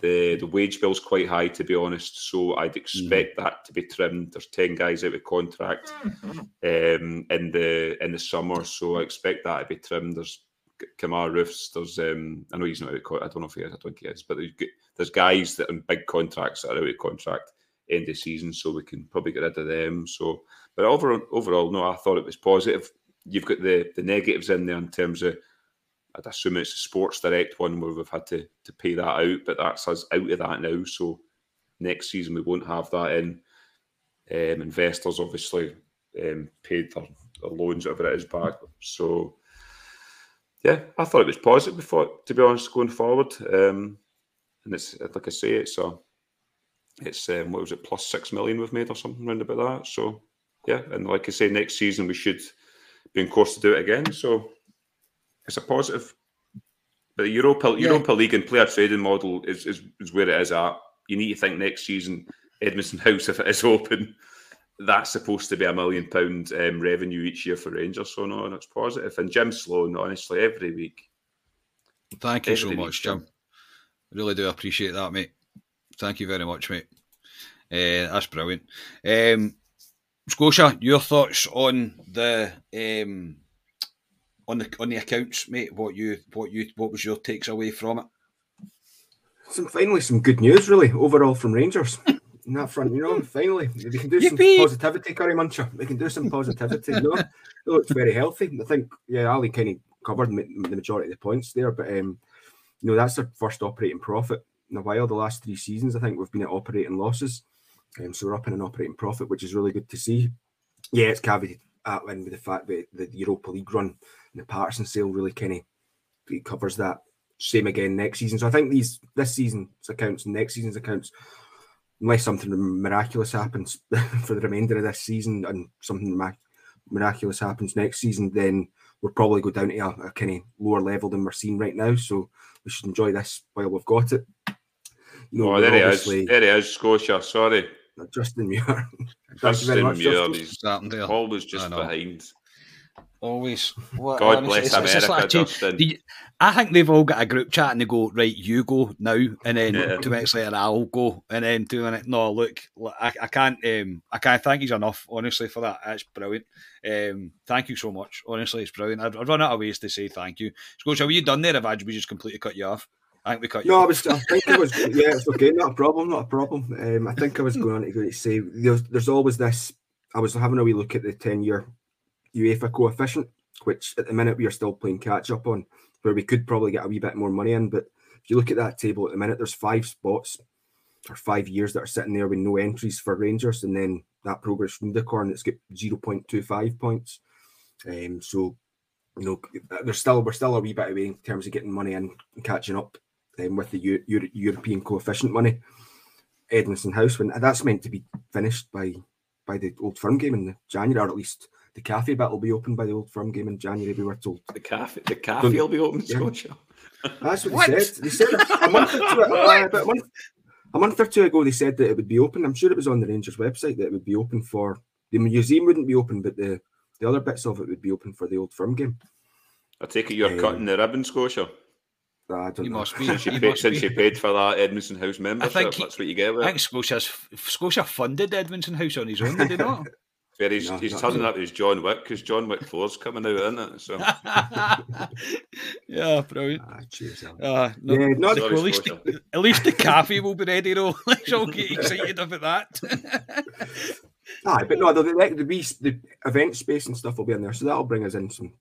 The the wage bill's quite high to be honest, so I'd expect mm. that to be trimmed. There's ten guys out of contract um, in the in the summer, so I expect that to be trimmed. There's Kemar Roofs. There's um, I know he's not out. Of, I don't know if he is. I think he is, but there's, there's guys that on big contracts that are out of contract end of season, so we can probably get rid of them. So, but overall, overall, no, I thought it was positive. You've got the the negatives in there in terms of I'd assume it's a Sports Direct one where we've had to, to pay that out, but that's us out of that now. So next season we won't have that in. Um, investors obviously um, paid their, their loans, whatever it is, back. So yeah, I thought it was positive before, to be honest, going forward. Um, and it's like I say, it's a it's um, what was it, plus six million we've made or something around about that. So yeah, and like I say, next season we should be in course to do it again. So it's a positive. But the Europa yeah. Europa League and player trading model is, is, is where it is at. You need to think next season, Edmiston House, if it is open, that's supposed to be a million pound um, revenue each year for Rangers. So no, and it's positive. And Jim Sloan, honestly, every week. Thank you so much, Jim. I really do appreciate that, mate. Thank you very much, mate. Uh, that's brilliant. Um, Scotia, your thoughts on the um, on the on the accounts, mate. What you what you what was your takes away from it? Some finally some good news, really overall from Rangers. in that front, you know, finally they can do Yippee. some positivity, Curry Muncher. They can do some positivity. you know, it looks very healthy. I think, yeah, Ali kind of covered the majority of the points there, but um, you know, that's their first operating profit in a while. The last three seasons, I think we've been at operating losses, um, so we're up in an operating profit, which is really good to see. Yeah, it's caveated at in with the fact that the Europa League run and the Patterson sale really kind of covers that. Same again next season. So I think these this season's accounts and next season's accounts, unless something miraculous happens for the remainder of this season and something miraculous happens next season, then we'll probably go down to a, a kind of lower level than we're seeing right now. So we should enjoy this while we've got it. You know, oh, there he is. There he is, Scotia. Sorry. Justin Muir. Justin Muir. He's always just behind. Always. What, God honestly, bless America, like Justin. You, I think they've all got a group chat and they go, right, you go now, and then yeah. two minutes later I'll go, and then two minutes. No, look, I, I can't. Um, I can't thank you enough, honestly, for that. That's brilliant. Um, thank you so much. Honestly, it's brilliant. I'd, I'd run out of ways to say thank you. Scotia, were you done there? If I we just completely cut you off? I think we cut you. No, off. I was. I think it was. Yeah, it's okay. Not a problem. Not a problem. Um, I think I was going on to say there's, there's always this. I was having a wee look at the ten year UEFA coefficient which at the minute we are still playing catch up on, where we could probably get a wee bit more money in. But if you look at that table at the minute, there's five spots or five years that are sitting there with no entries for Rangers, and then that progress from the Corn that's got 0.25 points. Um, so you know, there's still we're still a wee bit away in terms of getting money in and catching up um, with the Euro- European coefficient money. Edmiston House when that's meant to be finished by by the old firm game in January, or at least the cafe bit will be open by the old firm game in January. We were told the cafe, the cafe will be open. Yeah. Scotia. That's what, what, they said. They said a month into it. Uh, about a month, a month or two ago they said that it would be open. I'm sure it was on the Rangers website that it would be open for the museum wouldn't be open, but the the other bits of it would be open for the old firm game. I take it you're um, cutting the ribbon, Scotia. I don't you know. must be. Since you, paid, since you paid for that Edmiston House membership, I think he, that's what you get. With. I think Scotia's, Scotia funded Edmiston House on his own, did he not? Where he's, no, he's turning up as John Wick because John Wick 4's coming out, isn't it? So yeah, brilliant. Ah, cheers. Uh, no, yeah, not Sorry, at, least the, at least the cafe will be ready though. Let's all get excited about that. Aye, but no, the, the, the, the event space and stuff will be in there, so that'll bring us in some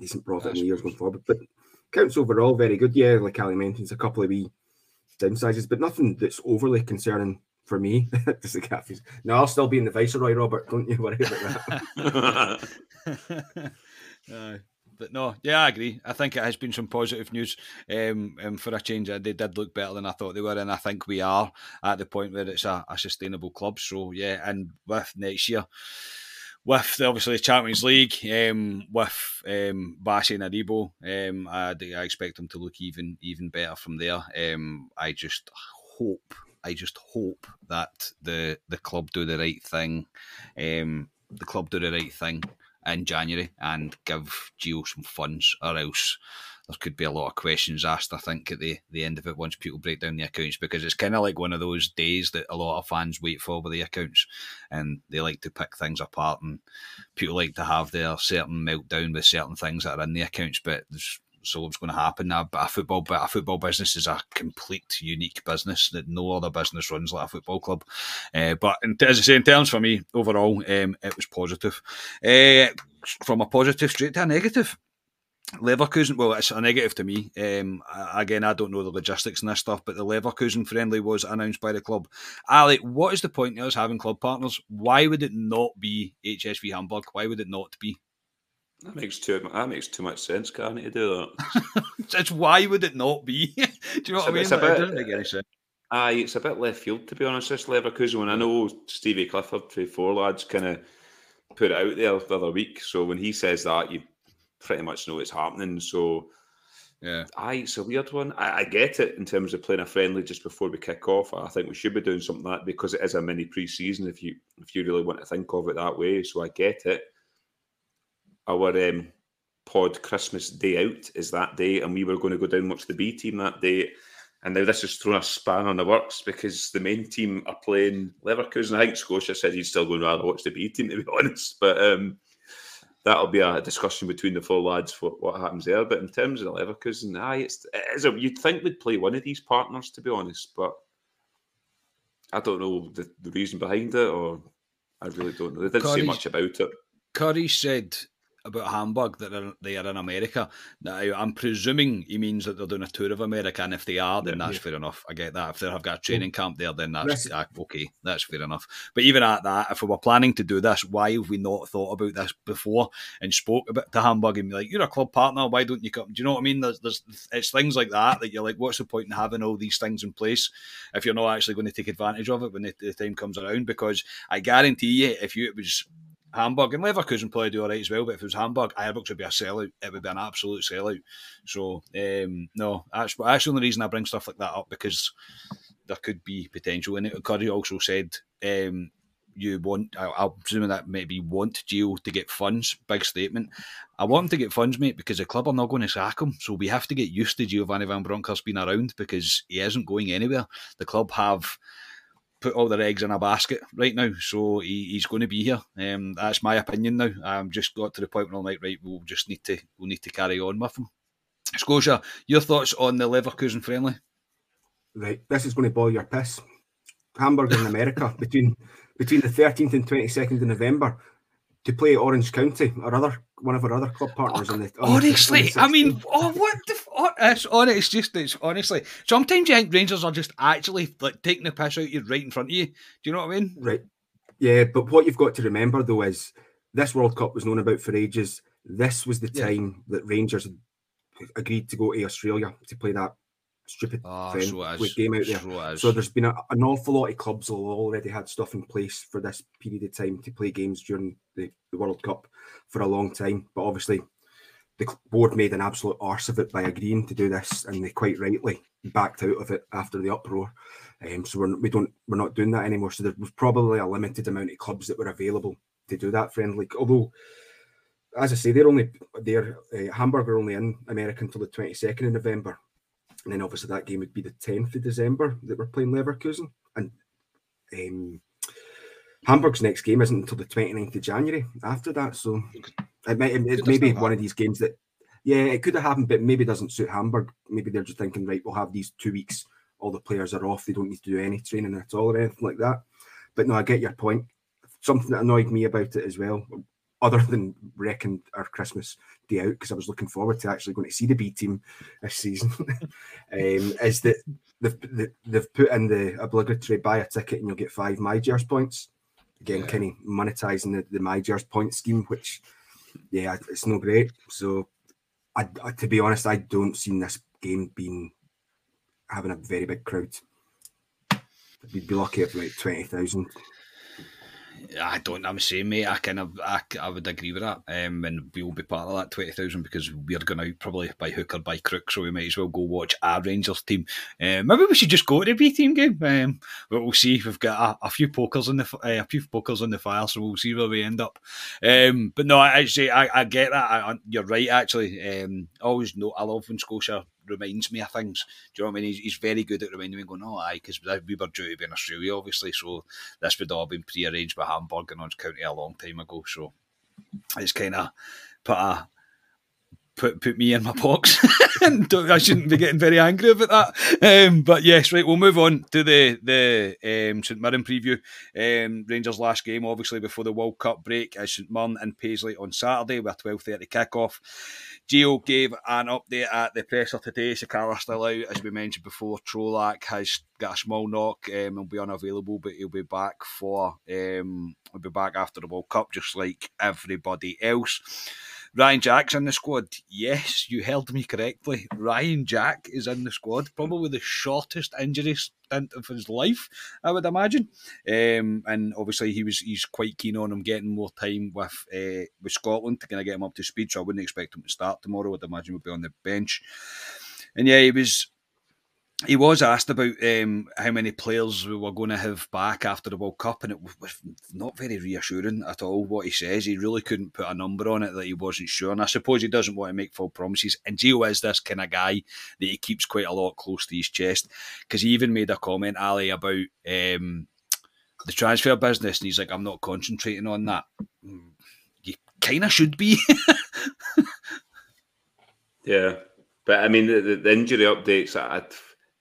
decent profit That's in the years going forward. But counts overall very good. Yeah, like Ali mentions, a couple of wee downsizes, but nothing that's overly concerning for me. Does the cafes? No, I'll still be in the Viceroy, Robert. Don't you worry about that. uh, but no, yeah, I agree. I think it has been some positive news um, um, for a change. They did look better than I thought they were, and I think we are at the point where it's a, a sustainable club. So yeah, and with next year, with the, obviously the Champions League, um, with um, Bassey and Aribo, um, I, I expect them to look even even better from there. Um, I just hope I just hope that the the club do the right thing. Um, the club do the right thing in January and give Gio some funds, or else there could be a lot of questions asked. I think at the, the end of it once people break down the accounts because it's kind of like one of those days that a lot of fans wait for with the accounts, and they like to pick things apart, and people like to have their certain meltdown with certain things that are in the accounts, but there's so what's going to happen now. But a football, but a football business is a complete unique business that no other business runs like a football club. Uh, but in, as I say, in terms for me overall, um, it was positive. Uh, from a positive straight to a negative. Leverkusen, well, it's a negative to me. Um, again, I don't know the logistics and this stuff, but the Leverkusen friendly was announced by the club. Ali, what is the point of us having club partners? Why would it not be HSV Hamburg? Why would it not be? That makes too that makes too much sense, Carney, to do that. It's why would it not be? do you know it's what I mean? It's a bit, Aye, it's a bit left field to be honest. This Leverkusen, I know Stevie Clifford, three four lads, kind of put it out there the other week. So when he says that, you pretty much know it's happening. So yeah, aye, it's a weird one. I, I, get it in terms of playing a friendly just before we kick off. I think we should be doing something like that because it is a mini pre-season. If you if you really want to think of it that way, so I get it our um, pod Christmas day out is that day, and we were going to go down watch the B team that day. And now this has thrown a span on the works because the main team are playing Leverkusen. I think Scotia said he's still going to rather watch the B team, to be honest. But um, that'll be a discussion between the four lads for what happens there. But in terms of Leverkusen, aye, it's, it is a, you'd think we'd play one of these partners, to be honest. But I don't know the, the reason behind it, or I really don't know. They didn't say much about it. Curry said about Hamburg that they are in America. Now, I'm presuming he means that they're doing a tour of America, and if they are, then that's yeah. fair enough. I get that. If they have got a training camp there, then that's uh, okay. That's fair enough. But even at that, if we were planning to do this, why have we not thought about this before and spoke about to Hamburg and be like, "You're a club partner. Why don't you come?" Do you know what I mean? There's, there's it's things like that that you're like, "What's the point in having all these things in place if you're not actually going to take advantage of it when the, the time comes around?" Because I guarantee you, if you it was Hamburg and Leverkusen probably do all right as well. But if it was Hamburg, Ajax would be a sellout. It would be an absolute sellout. So um, no, that's that's the only reason I bring stuff like that up because there could be potential in it. Curry also said um, you want. I, I'm presuming that maybe want Gio to get funds. Big statement. I want him to get funds, mate, because the club are not going to sack him. So we have to get used to Giovanni Van Bronckhorst being around because he isn't going anywhere. The club have put all their eggs in a basket right now, so he, he's going to be here. Um, that's my opinion now. I'm just got to the point where I'm like, right, we'll just need to we'll need to carry on with him. Scotia, your thoughts on the Leverkusen friendly? Right, this is going to boil your piss. Hamburg in America between between the 13th and 22nd of November to play Orange County or other one of our other club partners. Oh, on the, on honestly, the, I mean, oh, what the? Oh, it's, on, it's just, it's honestly. Sometimes you think Rangers are just actually like taking the piss out you right in front of you. Do you know what I mean? Right. Yeah, but what you've got to remember though is this World Cup was known about for ages. This was the time yeah. that Rangers agreed to go to Australia to play that stupid oh, so game out there. So, so there's been a, an awful lot of clubs already had stuff in place for this period of time to play games during the, the World Cup for a long time. But obviously, the board made an absolute arse of it by agreeing to do this, and they quite rightly backed out of it after the uproar. Um, so we're we don't we're not doing that anymore. So there was probably a limited amount of clubs that were available to do that friendly. Although, as I say, they're only they're uh, Hamburg are only in America until the twenty second of November, and then obviously that game would be the tenth of December that we're playing Leverkusen, and um, Hamburg's next game isn't until the 29th of January after that. So it might it, maybe one of these games that yeah, it could have happened, but maybe doesn't suit Hamburg. Maybe they're just thinking, right, we'll have these two weeks, all the players are off, they don't need to do any training at all or anything like that. But no, I get your point. Something that annoyed me about it as well, other than wrecking our Christmas day out, because I was looking forward to actually going to see the B team this season, um, is that they've, they've put in the obligatory buy a ticket and you'll get five MyGers points again, yeah. kind of monetizing the, the MyGers point scheme, which yeah, it's no great. So, I, I, to be honest, I don't see this game being having a very big crowd. We'd be lucky at about twenty thousand. I don't. I'm saying, mate. I kind of, I, I would agree with that. Um, and we will be part of that twenty thousand because we're going out probably by hook or by crook, so we might as well go watch our Rangers team. Um, maybe we should just go to the B team game. Um, but we'll see. We've got a, a few pokers in the uh, a few pokers in the fire, so we'll see where we end up. Um, but no, I actually, I, I get that. I, you're right. Actually, um, I always know I love when Scotia reminds me of things. Do you know what I mean? He's, he's very good at reminding me, going, oh, aye, because we were due to be in Australia, obviously, so this would all been pre-arranged by Hamburg and Orange County a long time ago. So it's kind of put a put put me in my box. I shouldn't be getting very angry about that. Um, but yes, right, we'll move on to the the um, St Mirren preview. Um, Rangers' last game, obviously, before the World Cup break, is St Mirren and Paisley on Saturday with a twelve thirty kickoff. Gio gave an update at the presser today. Sakala still out, as we mentioned before. Čolak has got a small knock um, and will be unavailable, but he'll be back for um, he'll be back after the World Cup, just like everybody else. Ryan Jack's in the squad. Yes, you heard me correctly. Ryan Jack is in the squad. Probably the shortest injury stint of his life, I would imagine. Um, and obviously, he was he's quite keen on him getting more time with uh, with Scotland to kind of get him up to speed. So I wouldn't expect him to start tomorrow. I'd imagine he'll be on the bench. And yeah, he was he was asked about um, how many players we were going to have back after the World Cup, and it was not very reassuring at all. What he says, he really couldn't put a number on it that he wasn't sure. And I suppose he doesn't want to make full promises. And Gio is this kind of guy that he keeps quite a lot close to his chest because he even made a comment, Ali, about um, the transfer business, and he's like, "I'm not concentrating on that." You kind of should be. yeah, but I mean, the, the injury updates. I,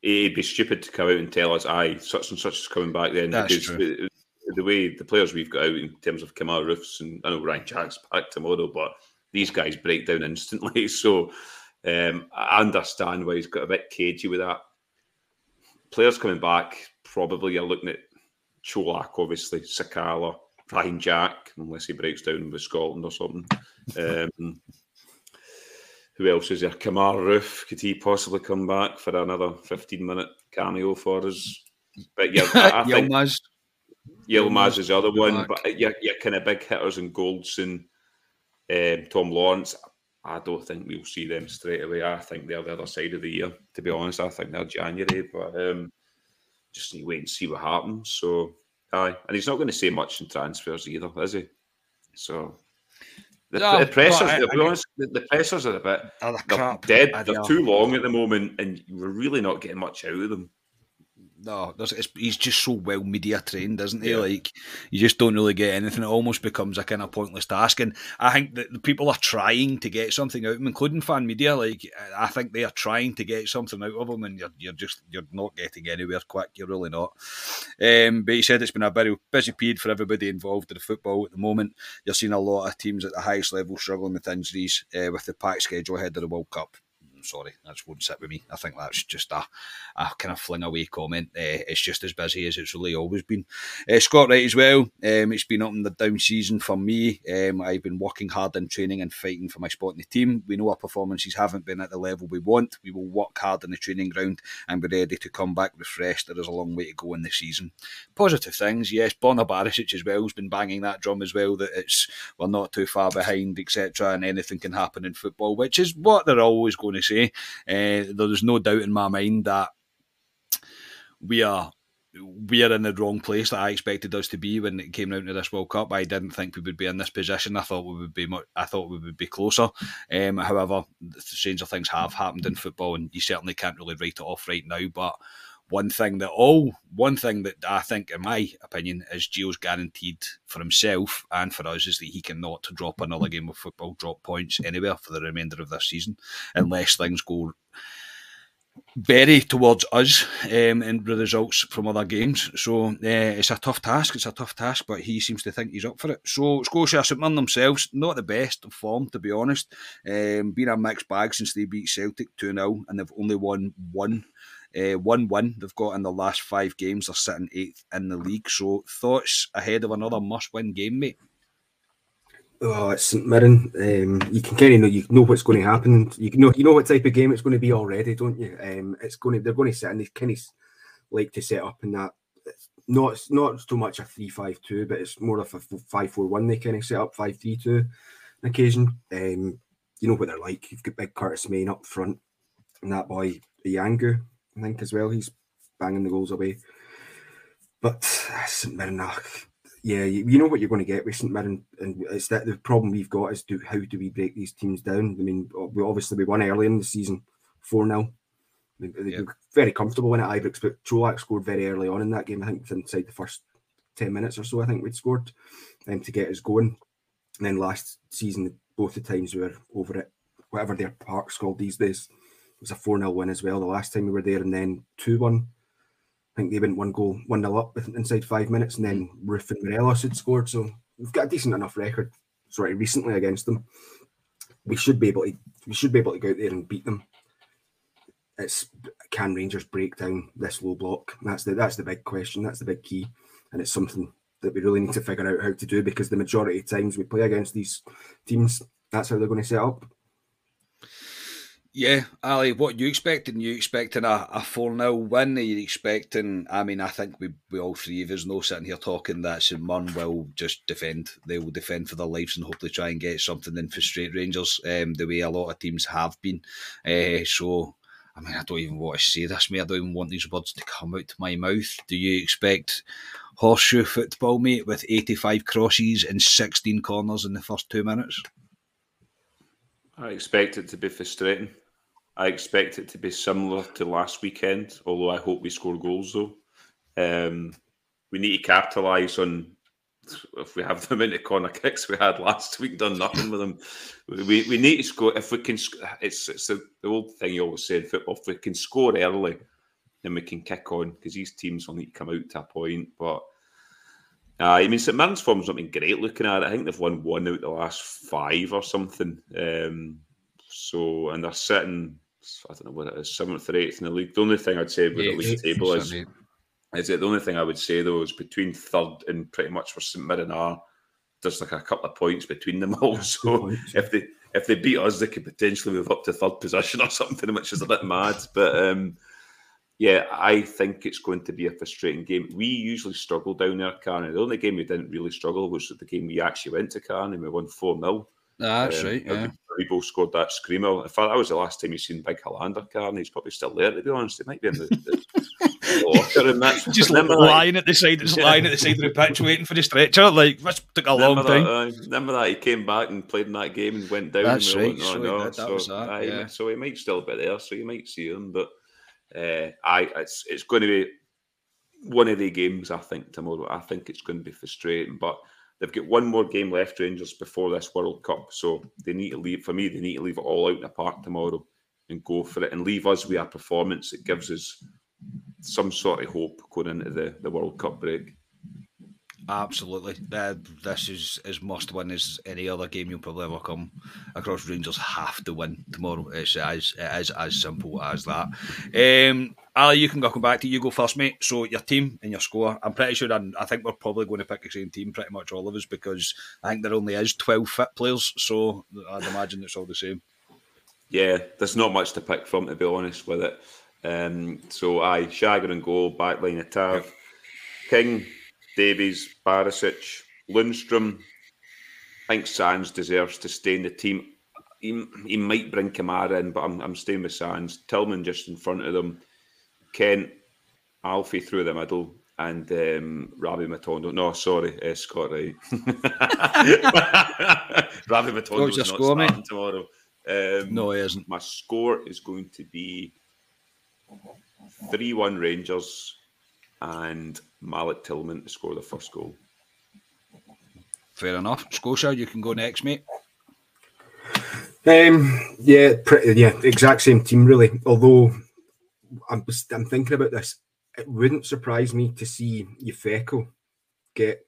it'd be stupid to come out and tell us, "Aye, such and such is coming back." Then That's because true. the way the players we've got out in terms of Kemar Roofs and I know Ryan Jack's back tomorrow, but these guys break down instantly. So um, I understand why he's got a bit cagey with that. Players coming back, probably you're looking at Čolak, obviously, Sakala, Ryan Jack, unless he breaks down with Scotland or something. Um, who else is there? Kemar Roofe, could he possibly come back for another 15 minute cameo for us? But yeah, I, I think Yilmaz. Yilmaz is the other one, back. but you're, you're kind of big hitters in Goldson, um, Tom Lawrence. I don't think we'll see them straight away. I think they're the other side of the year. To be honest, I think they're January, but um, just need to wait and see what happens. So, aye, and he's not going to say much in transfers either, is he? So the, no, the pressers, I, to be honest, the, the, pressers are a bit oh, they're dead. They're too long at the moment, and we're really not getting much out of them no, he's just so well media trained, isn't he? Yeah. Like you just don't really get anything. It almost becomes a kind of pointless task. And I think that the people are trying to get something out of him, including fan media. Like I think they are trying to get something out of him, and you're you're just you're not getting anywhere quick. You're really not. Um, but he said it's been a very busy period for everybody involved in the football at the moment. You're seeing a lot of teams at the highest level struggling with injuries uh, with the packed schedule ahead of the World Cup sorry, that won't sit with me. I think that's just a, a kind of fling away comment. Uh, it's just as busy as it's really always been. Uh, Scott Wright as well. Um, it's been up in the down season for me. Um, I've been working hard in training and fighting for my spot in the team. We know our performances haven't been at the level we want. We will work hard in the training ground and be ready to come back refreshed. There is a long way to go in the season. Positive things, yes. Borna Barisic as well has been banging that drum as well that it's we're not too far behind, etc. And anything can happen in football, which is what they're always going to say. Uh, there's no doubt in my mind that we are we are in the wrong place that I expected us to be when it came down to this World Cup. I didn't think we would be in this position. I thought we would be. Much, I thought we would be closer. Um, however, stranger things have happened in football, and you certainly can't really write it off right now. But one thing that all one thing that I think, in my opinion, is Gio's guaranteed for himself and for us is that he cannot drop another game of football, drop points anywhere for the remainder of this season, unless things go very towards us um, in the results from other games. So uh, it's a tough task. It's a tough task, but he seems to think he's up for it. So Scotia St Mirren themselves, not the best of form to be honest. Um, been a mixed bag since they beat Celtic 2 0 and they've only won one. Uh, one win they've got in the last five games. They're sitting eighth in the league. So thoughts ahead of another must-win game, mate. Oh, it's St Mirren. Um, you can kind of know you know what's going to happen. You know you know what type of game it's going to be already, don't you? Um, it's going to they're going to sit and they kind of like to set up in that. Not not so much a three five two, but it's more of a five four one. They kind of set up five three two, on occasion. Um, you know what they're like. You've got big Curtis Main up front, and that boy Ayunga, I think as well. He's banging the goals away. But ah, St Mirren, ah, yeah, you, you, know what you're going to get with St Mirren, and it's that the problem we've got is do how do we break these teams down? I mean, uh, we obviously we won early in the season, four 0 they, they were very comfortable in at Ibrox, but Čolak scored very early on in that game. I think inside the first ten minutes or so, I think we'd scored um, to get us going. And then last season, both the times we were over it, whatever their park's called these days, was a 4 0 win as well. The last time we were there, and then 2 1 I think they went one goal, one nil up inside five minutes, and then mm-hmm. Roofe and Morelos had scored. So we've got a decent enough record, sorry, recently against them. We should be able to, we should be able to go out there and beat them. It's can Rangers break down this low block? That's the that's the big question. That's the big key, and it's something that we really need to figure out how to do because the majority of times we play against these teams, that's how they're going to set up. Yeah, Ali, what you expecting? You expecting a, a 4 0 win? Are you expecting? I mean, I think we, we all three of us know sitting here talking that St will just defend. They will defend for their lives and hopefully try and get something in for straight Rangers, um, the way a lot of teams have been. Uh, so, I mean, I don't even want to say this, mate. I don't even want these words to come out of my mouth. Do you expect horseshoe football, mate, with 85 crosses and 16 corners in the first two minutes? I expect it to be frustrating. I expect it to be similar to last weekend, although I hope we score goals though. Um, we need to capitalise on if we have the amount corner kicks we had last week, done nothing with them. We, we need to score if we can. It's it's the, old thing you always say in football. If we can score early, then we can kick on because these teams will need to come out to a point. But uh, I mean, St Mirren's form's not been great looking at it. I think they've won one out of the last five or something. Um, so and they're sitting I don't know what it is, seventh or eighth in the league. The only thing I'd say about the league table is, is it the only thing I would say though is between third and pretty much for St Mirren are there's like a couple of points between them all. So if they if they beat us, they could potentially move up to third position or something, which is a bit mad. But um, yeah, I think it's going to be a frustrating game. We usually struggle down there, Carney. The only game we didn't really struggle was the game we actually went to Carney and we won 4 0. That's um, right. Yeah. We both scored that screamer. In fact, that was the last time you seen Big Helander car, and he's probably still there. To be honest, it might be in the, the locker and that. Just lying at the side, just lying at the side of the pitch, waiting for the stretcher. Like that took a long remember time. That, uh, remember that he came back and played in that game and went down. That's and right. Went, oh, so, no. that, that so, that. I, Yeah. so he might still be there. So you might see him, but uh, I it's it's going to be one of the games. I think tomorrow. I think it's going to be frustrating, but They've got one more game left, Rangers, before this World Cup. So they need to leave, for me, they need to leave it all out in the park tomorrow and go for it and leave us with a performance that gives us some sort of hope going into the, the World Cup break. Absolutely. Uh, this is as must win as any other game you'll probably ever come across. Rangers have to win tomorrow. It's as it is as simple as that. Um, Ali, you can go come back to you. Go first, mate. So your team and your score. I'm pretty sure. and I think we're probably going to pick the same team, pretty much all of us, because I think there only is 12 fit players. So I'd imagine it's all the same. Yeah, there's not much to pick from, to be honest with it. Um, so I Shagger and goal, backline yep. King, Davies, Barisic, Lundstram. I think Sands deserves to stay in the team. He, he might bring Kamara in, but I'm, I'm staying with Sands. Tillman just in front of them. Kent, Alfie through the middle, and um, Rabbi Matondo. No, sorry, uh, Scott Wright. Rabbi Matondo's not score, starting mate? tomorrow. Um, no, he isn't. My score is going to be 3 1 Rangers and Malik Tillman to score the first goal. Fair enough. Scotia, you can go next, mate. Um, yeah, pretty, yeah, exact same team, really. Although I'm, I'm thinking about this, it wouldn't surprise me to see Ufeko get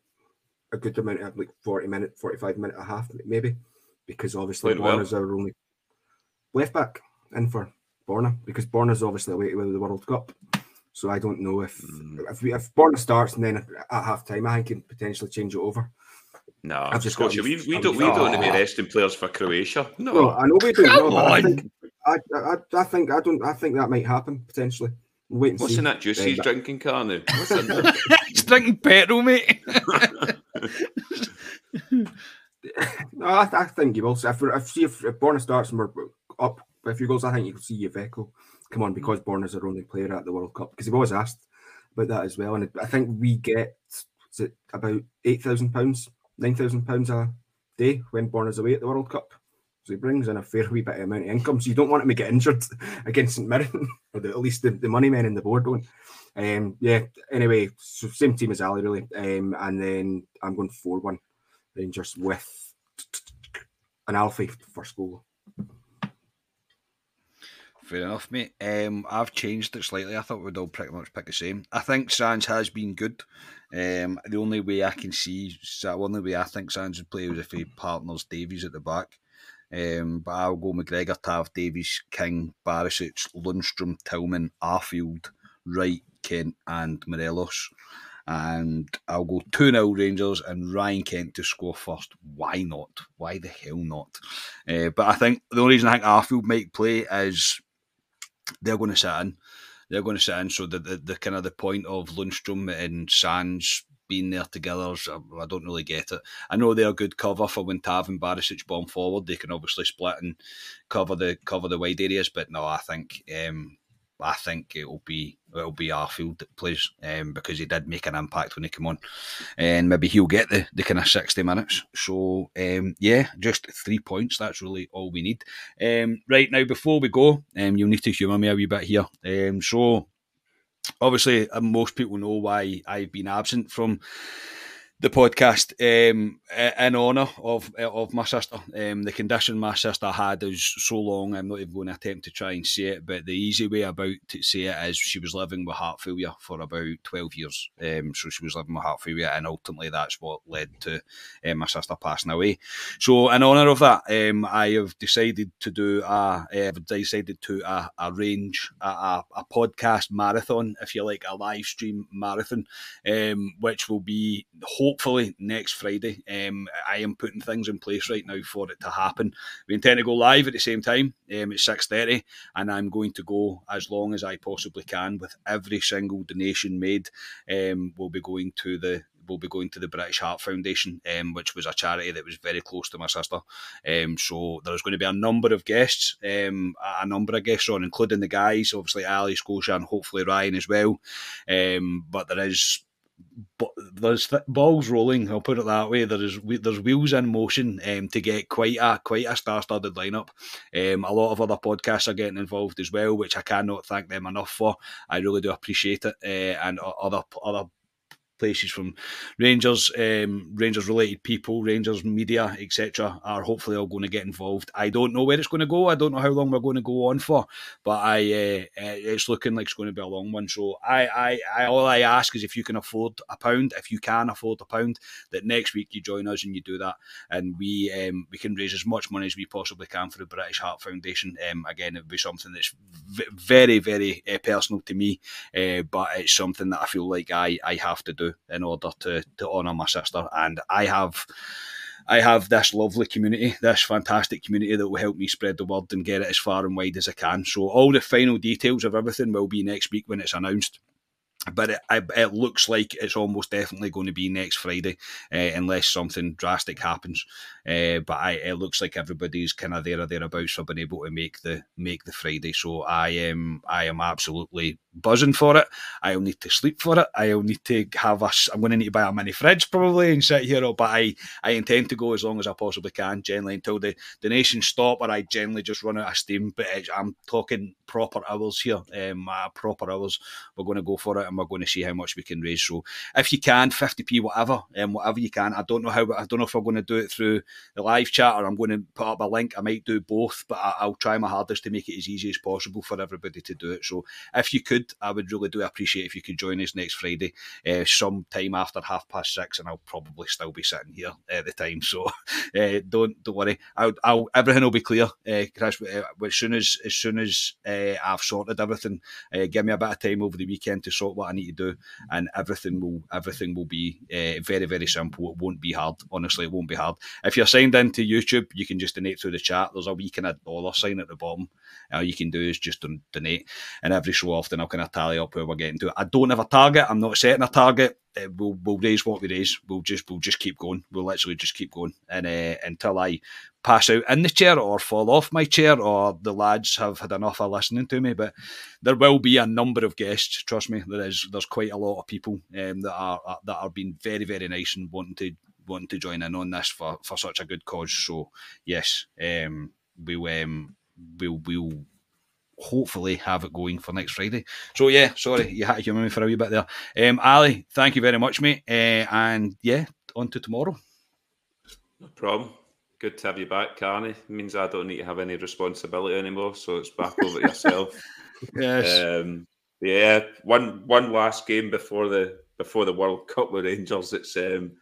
a good amount of like 40 minute, 45 minute a half, maybe, because obviously Borna's well. our only left back in for Borna, because Borna's obviously away to the World Cup. So I don't know if mm. if, we, if Borna starts and then at half time, I can potentially change it over. No, I've just Scotia, we, we don't we don't want to be resting players for Croatia. No, well, I know we do. Come no, on. I think, I, I, I think I don't I think that might happen potentially. Wait What's see. in that juice he's drinking, Carnu? What's in there? he's drinking petrol, mate. no, I, I, think you will. If, if, see if, if Borna starts and we're up by a few goals, I think you'll see Veco come on because Borna's our only player at the World Cup because he was asked about that as well. And I think we get is it about eight thousand pounds, nine thousand pounds a day when Borna's away at the World Cup. So he brings in a fair wee bit of amount of income. So you don't want him to get injured against St Mirren, or the, at least the, the money men in the board don't. Um, yeah. Anyway, so same team as Ali really. Um, and then I'm going four one Rangers with an Alfie first goal. Fair enough, mate. Um, I've changed it slightly. I thought we'd all pretty much pick the same. I think Sands has been good. Um, the only way I can see, the only way I think Sands would play is if he partners Davies at the back. Um, but I'll go McGregor, Tav, Davies, King, Barisic, Lundstram, Tillman, Arfield, Wright, Kent, and Morelos. And I'll go 2 0 Rangers and Ryan Kent to score first. Why not? Why the hell not? Uh, but I think the only reason I think Arfield might play is they're going to sit in. They're going to sit in. So the, the, the kind of the point of Lundstram and Sands being there together, I don't really get it. I know they're a good cover for when Tav and Barisic bomb forward. They can obviously split and cover the cover the wide areas, but no, I think um, I think it'll be it'll be Arfield that plays um, because he did make an impact when he came on, and maybe he'll get the, the kind of sixty minutes. So um, yeah, just three points. That's really all we need. Um, right now, before we go, um, you'll need to humour me a wee bit here. Um, so obviously, uh, most people know why I've been absent from the podcast um, in honour of of my sister. Um, the condition my sister had is so long, I'm not even going to attempt to try and say it, but the easy way about to say it is she was living with heart failure for about 12 years. Um, so she was living with heart failure, and ultimately that's what led to um, my sister passing away. So, in honour of that, um, I have decided to do a, I've decided to uh, arrange a, a, a, podcast marathon, if you like, a live stream marathon, um, which will be hopefully next Friday. Um, I am putting things in place right now for it to happen. We intend to go live at the same time um, at six thirty, and I'm going to go as long as I possibly can with every single donation made. Um, will be going to the will be going to the British Heart Foundation, um, which was a charity that was very close to my sister. Um, so there's going to be a number of guests, um, a number of guests on, including the guys, obviously Ali, Scotia, and hopefully Ryan as well. Um, but there is but there's balls rolling. I'll put it that way. There is there's wheels in motion um, to get quite a quite a star-studded lineup. Um, a lot of other podcasts are getting involved as well, which I cannot thank them enough for. I really do appreciate it, uh, and other other places from Rangers, um, Rangers related people, Rangers media, etc., are hopefully all going to get involved. I don't know where it's going to go. I don't know how long we're going to go on for, but I uh, uh, it's looking like it's going to be a long one. So I, I, I, all I ask is if you can afford a pound, if you can afford a pound, that next week you join us and you do that, and we um, we can raise as much money as we possibly can for the British Heart Foundation. Um, again, it would be something that's v- very, very uh, personal to me, uh, but it's something that I feel like I, I have to do in order to, to honour my sister. And I have. I have this lovely community, this fantastic community that will help me spread the word and get it as far and wide as I can. So all the final details of everything will be next week when it's announced but it, it, looks like it's almost definitely going to be next Friday, uh, unless something drastic happens. Uh, but I, it looks like everybody's kind of there or thereabouts for being able to make the make the Friday. So I am I am absolutely buzzing for it. I'll need to sleep for it. I'll need to have a. I'm going to need to buy a mini fridge probably and sit here. But I I intend to go as long as I possibly can, generally until the donations stop, or I generally just run out of steam. But I'm talking proper hours here, um, uh, proper hours. We're going to go for it and we're going to see how much we can raise. So if you can, 50p, whatever, um, whatever you can. I don't know how, I don't know if we're going to do it through the live chat or I'm going to put up a link. I might do both, but I, will try my hardest to make it as easy as possible for everybody to do it. So if you could, I would really do appreciate if you could join us next Friday, uh, sometime after half past six, and I'll probably still be sitting here at the time. So uh, don't don't worry. I'll, I'll, everything will be clear, uh, Chris. Uh, as soon as as soon as uh, I've sorted everything, uh, give me a bit of time over the weekend to sort what I need to do, and everything will everything will be uh, very very simple. It won't be hard. Honestly, it won't be hard. If you're signed into YouTube, you can just donate through the chat. There's a wee kind of dollar sign at the bottom. All you can do is just donate, and every so often I'll kind of tally up where we're getting to. I don't have a target. I'm not setting a target. Uh, we'll we'll raise what we raise. We'll just we'll just keep going. We'll literally just keep going, and uh, until I pass out in the chair or fall off my chair or the lads have had enough of listening to me. But there will be a number of guests. Trust me, there is. There's quite a lot of people um, that are that are being very very nice and wanting to wanting to join in on this for, for such a good cause. So yes, um, we'll um, we'll we'll hopefully have it going for next Friday. So yeah, sorry you had to humour me for a wee bit there. Um, Ali, thank you very much, mate. Uh, and yeah, on to tomorrow. No problem. Good to have you back, Carney. It means I don't need to have any responsibility anymore, so it's back over to yourself. Yes. Um, yeah, one one last game before the before the World Cup with Rangers. It's um,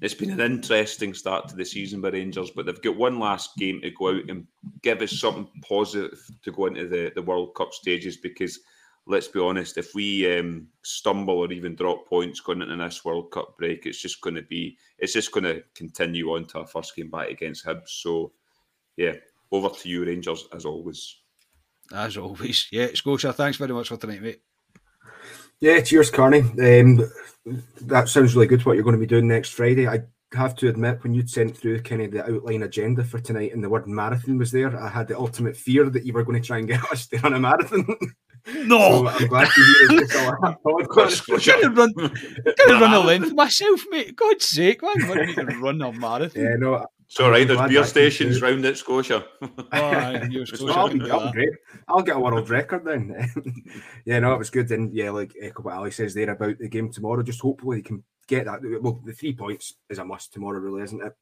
it's been an interesting start to the season by Rangers, but they've got one last game to go out and give us something positive to go into the, the World Cup stages because let's be honest, if we um, stumble or even drop points going into this World Cup break, it's just going to be it's just going to continue on to our first game back against Hibs. So, yeah, over to you, Rangers, as always. As always, yeah, Scotia. Thanks very much for tonight, mate. Yeah, cheers, Carney. Um, that sounds really good. What you're going to be doing next Friday. I have to admit, when you'd sent through kind of the outline agenda for tonight and the word marathon was there, I had the ultimate fear that you were going to try and get us to run a marathon. No, so I'm glad to hear it's all I can run, run a length myself, mate. God's sake, why do I need to run a marathon? Yeah, no, it's all right. There's beer stations round at Scotia. oh, Scotia I'll, I'll, great. I'll get a world record then. yeah, no, it was good. And yeah, like echo what Ali says there about the game tomorrow. Just hopefully you can get that. Well, the three points is a must tomorrow, really, isn't it?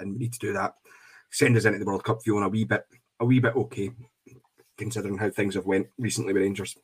And we need to do that. Send us into the World Cup feeling a wee bit, a wee bit okay considering how things have went recently with Rangers.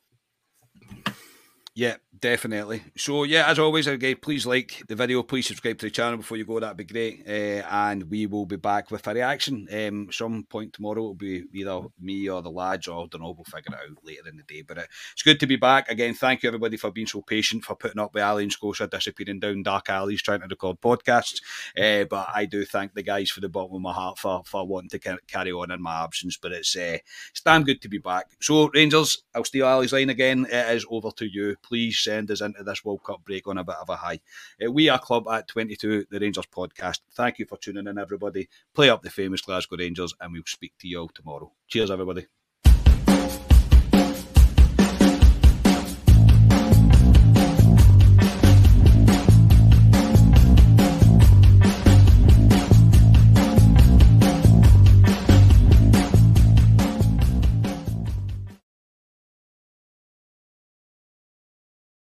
Yeah, definitely. So yeah, as always, again, please like the video, please subscribe to the channel before you go. That'd be great. Uh, and we will be back with a reaction. Um, some point tomorrow It'll be either me or the lads, or I don't know. We'll figure it out later in the day. But uh, it's good to be back again. Thank you everybody for being so patient, for putting up with Ali and Scotia disappearing down dark alleys trying to record podcasts. Uh, but I do thank the guys for the bottom of my heart for for wanting to carry on in my absence. But it's uh, it's damn good to be back. So Rangers, I'll steal Ali's line again. It is over to you please send us into this World Cup break on a bit of a high. Uh, we are Club at 22, the Rangers podcast. Thank you for tuning in, everybody. Play up the famous Glasgow Rangers, and we'll speak to you all tomorrow. Cheers, everybody.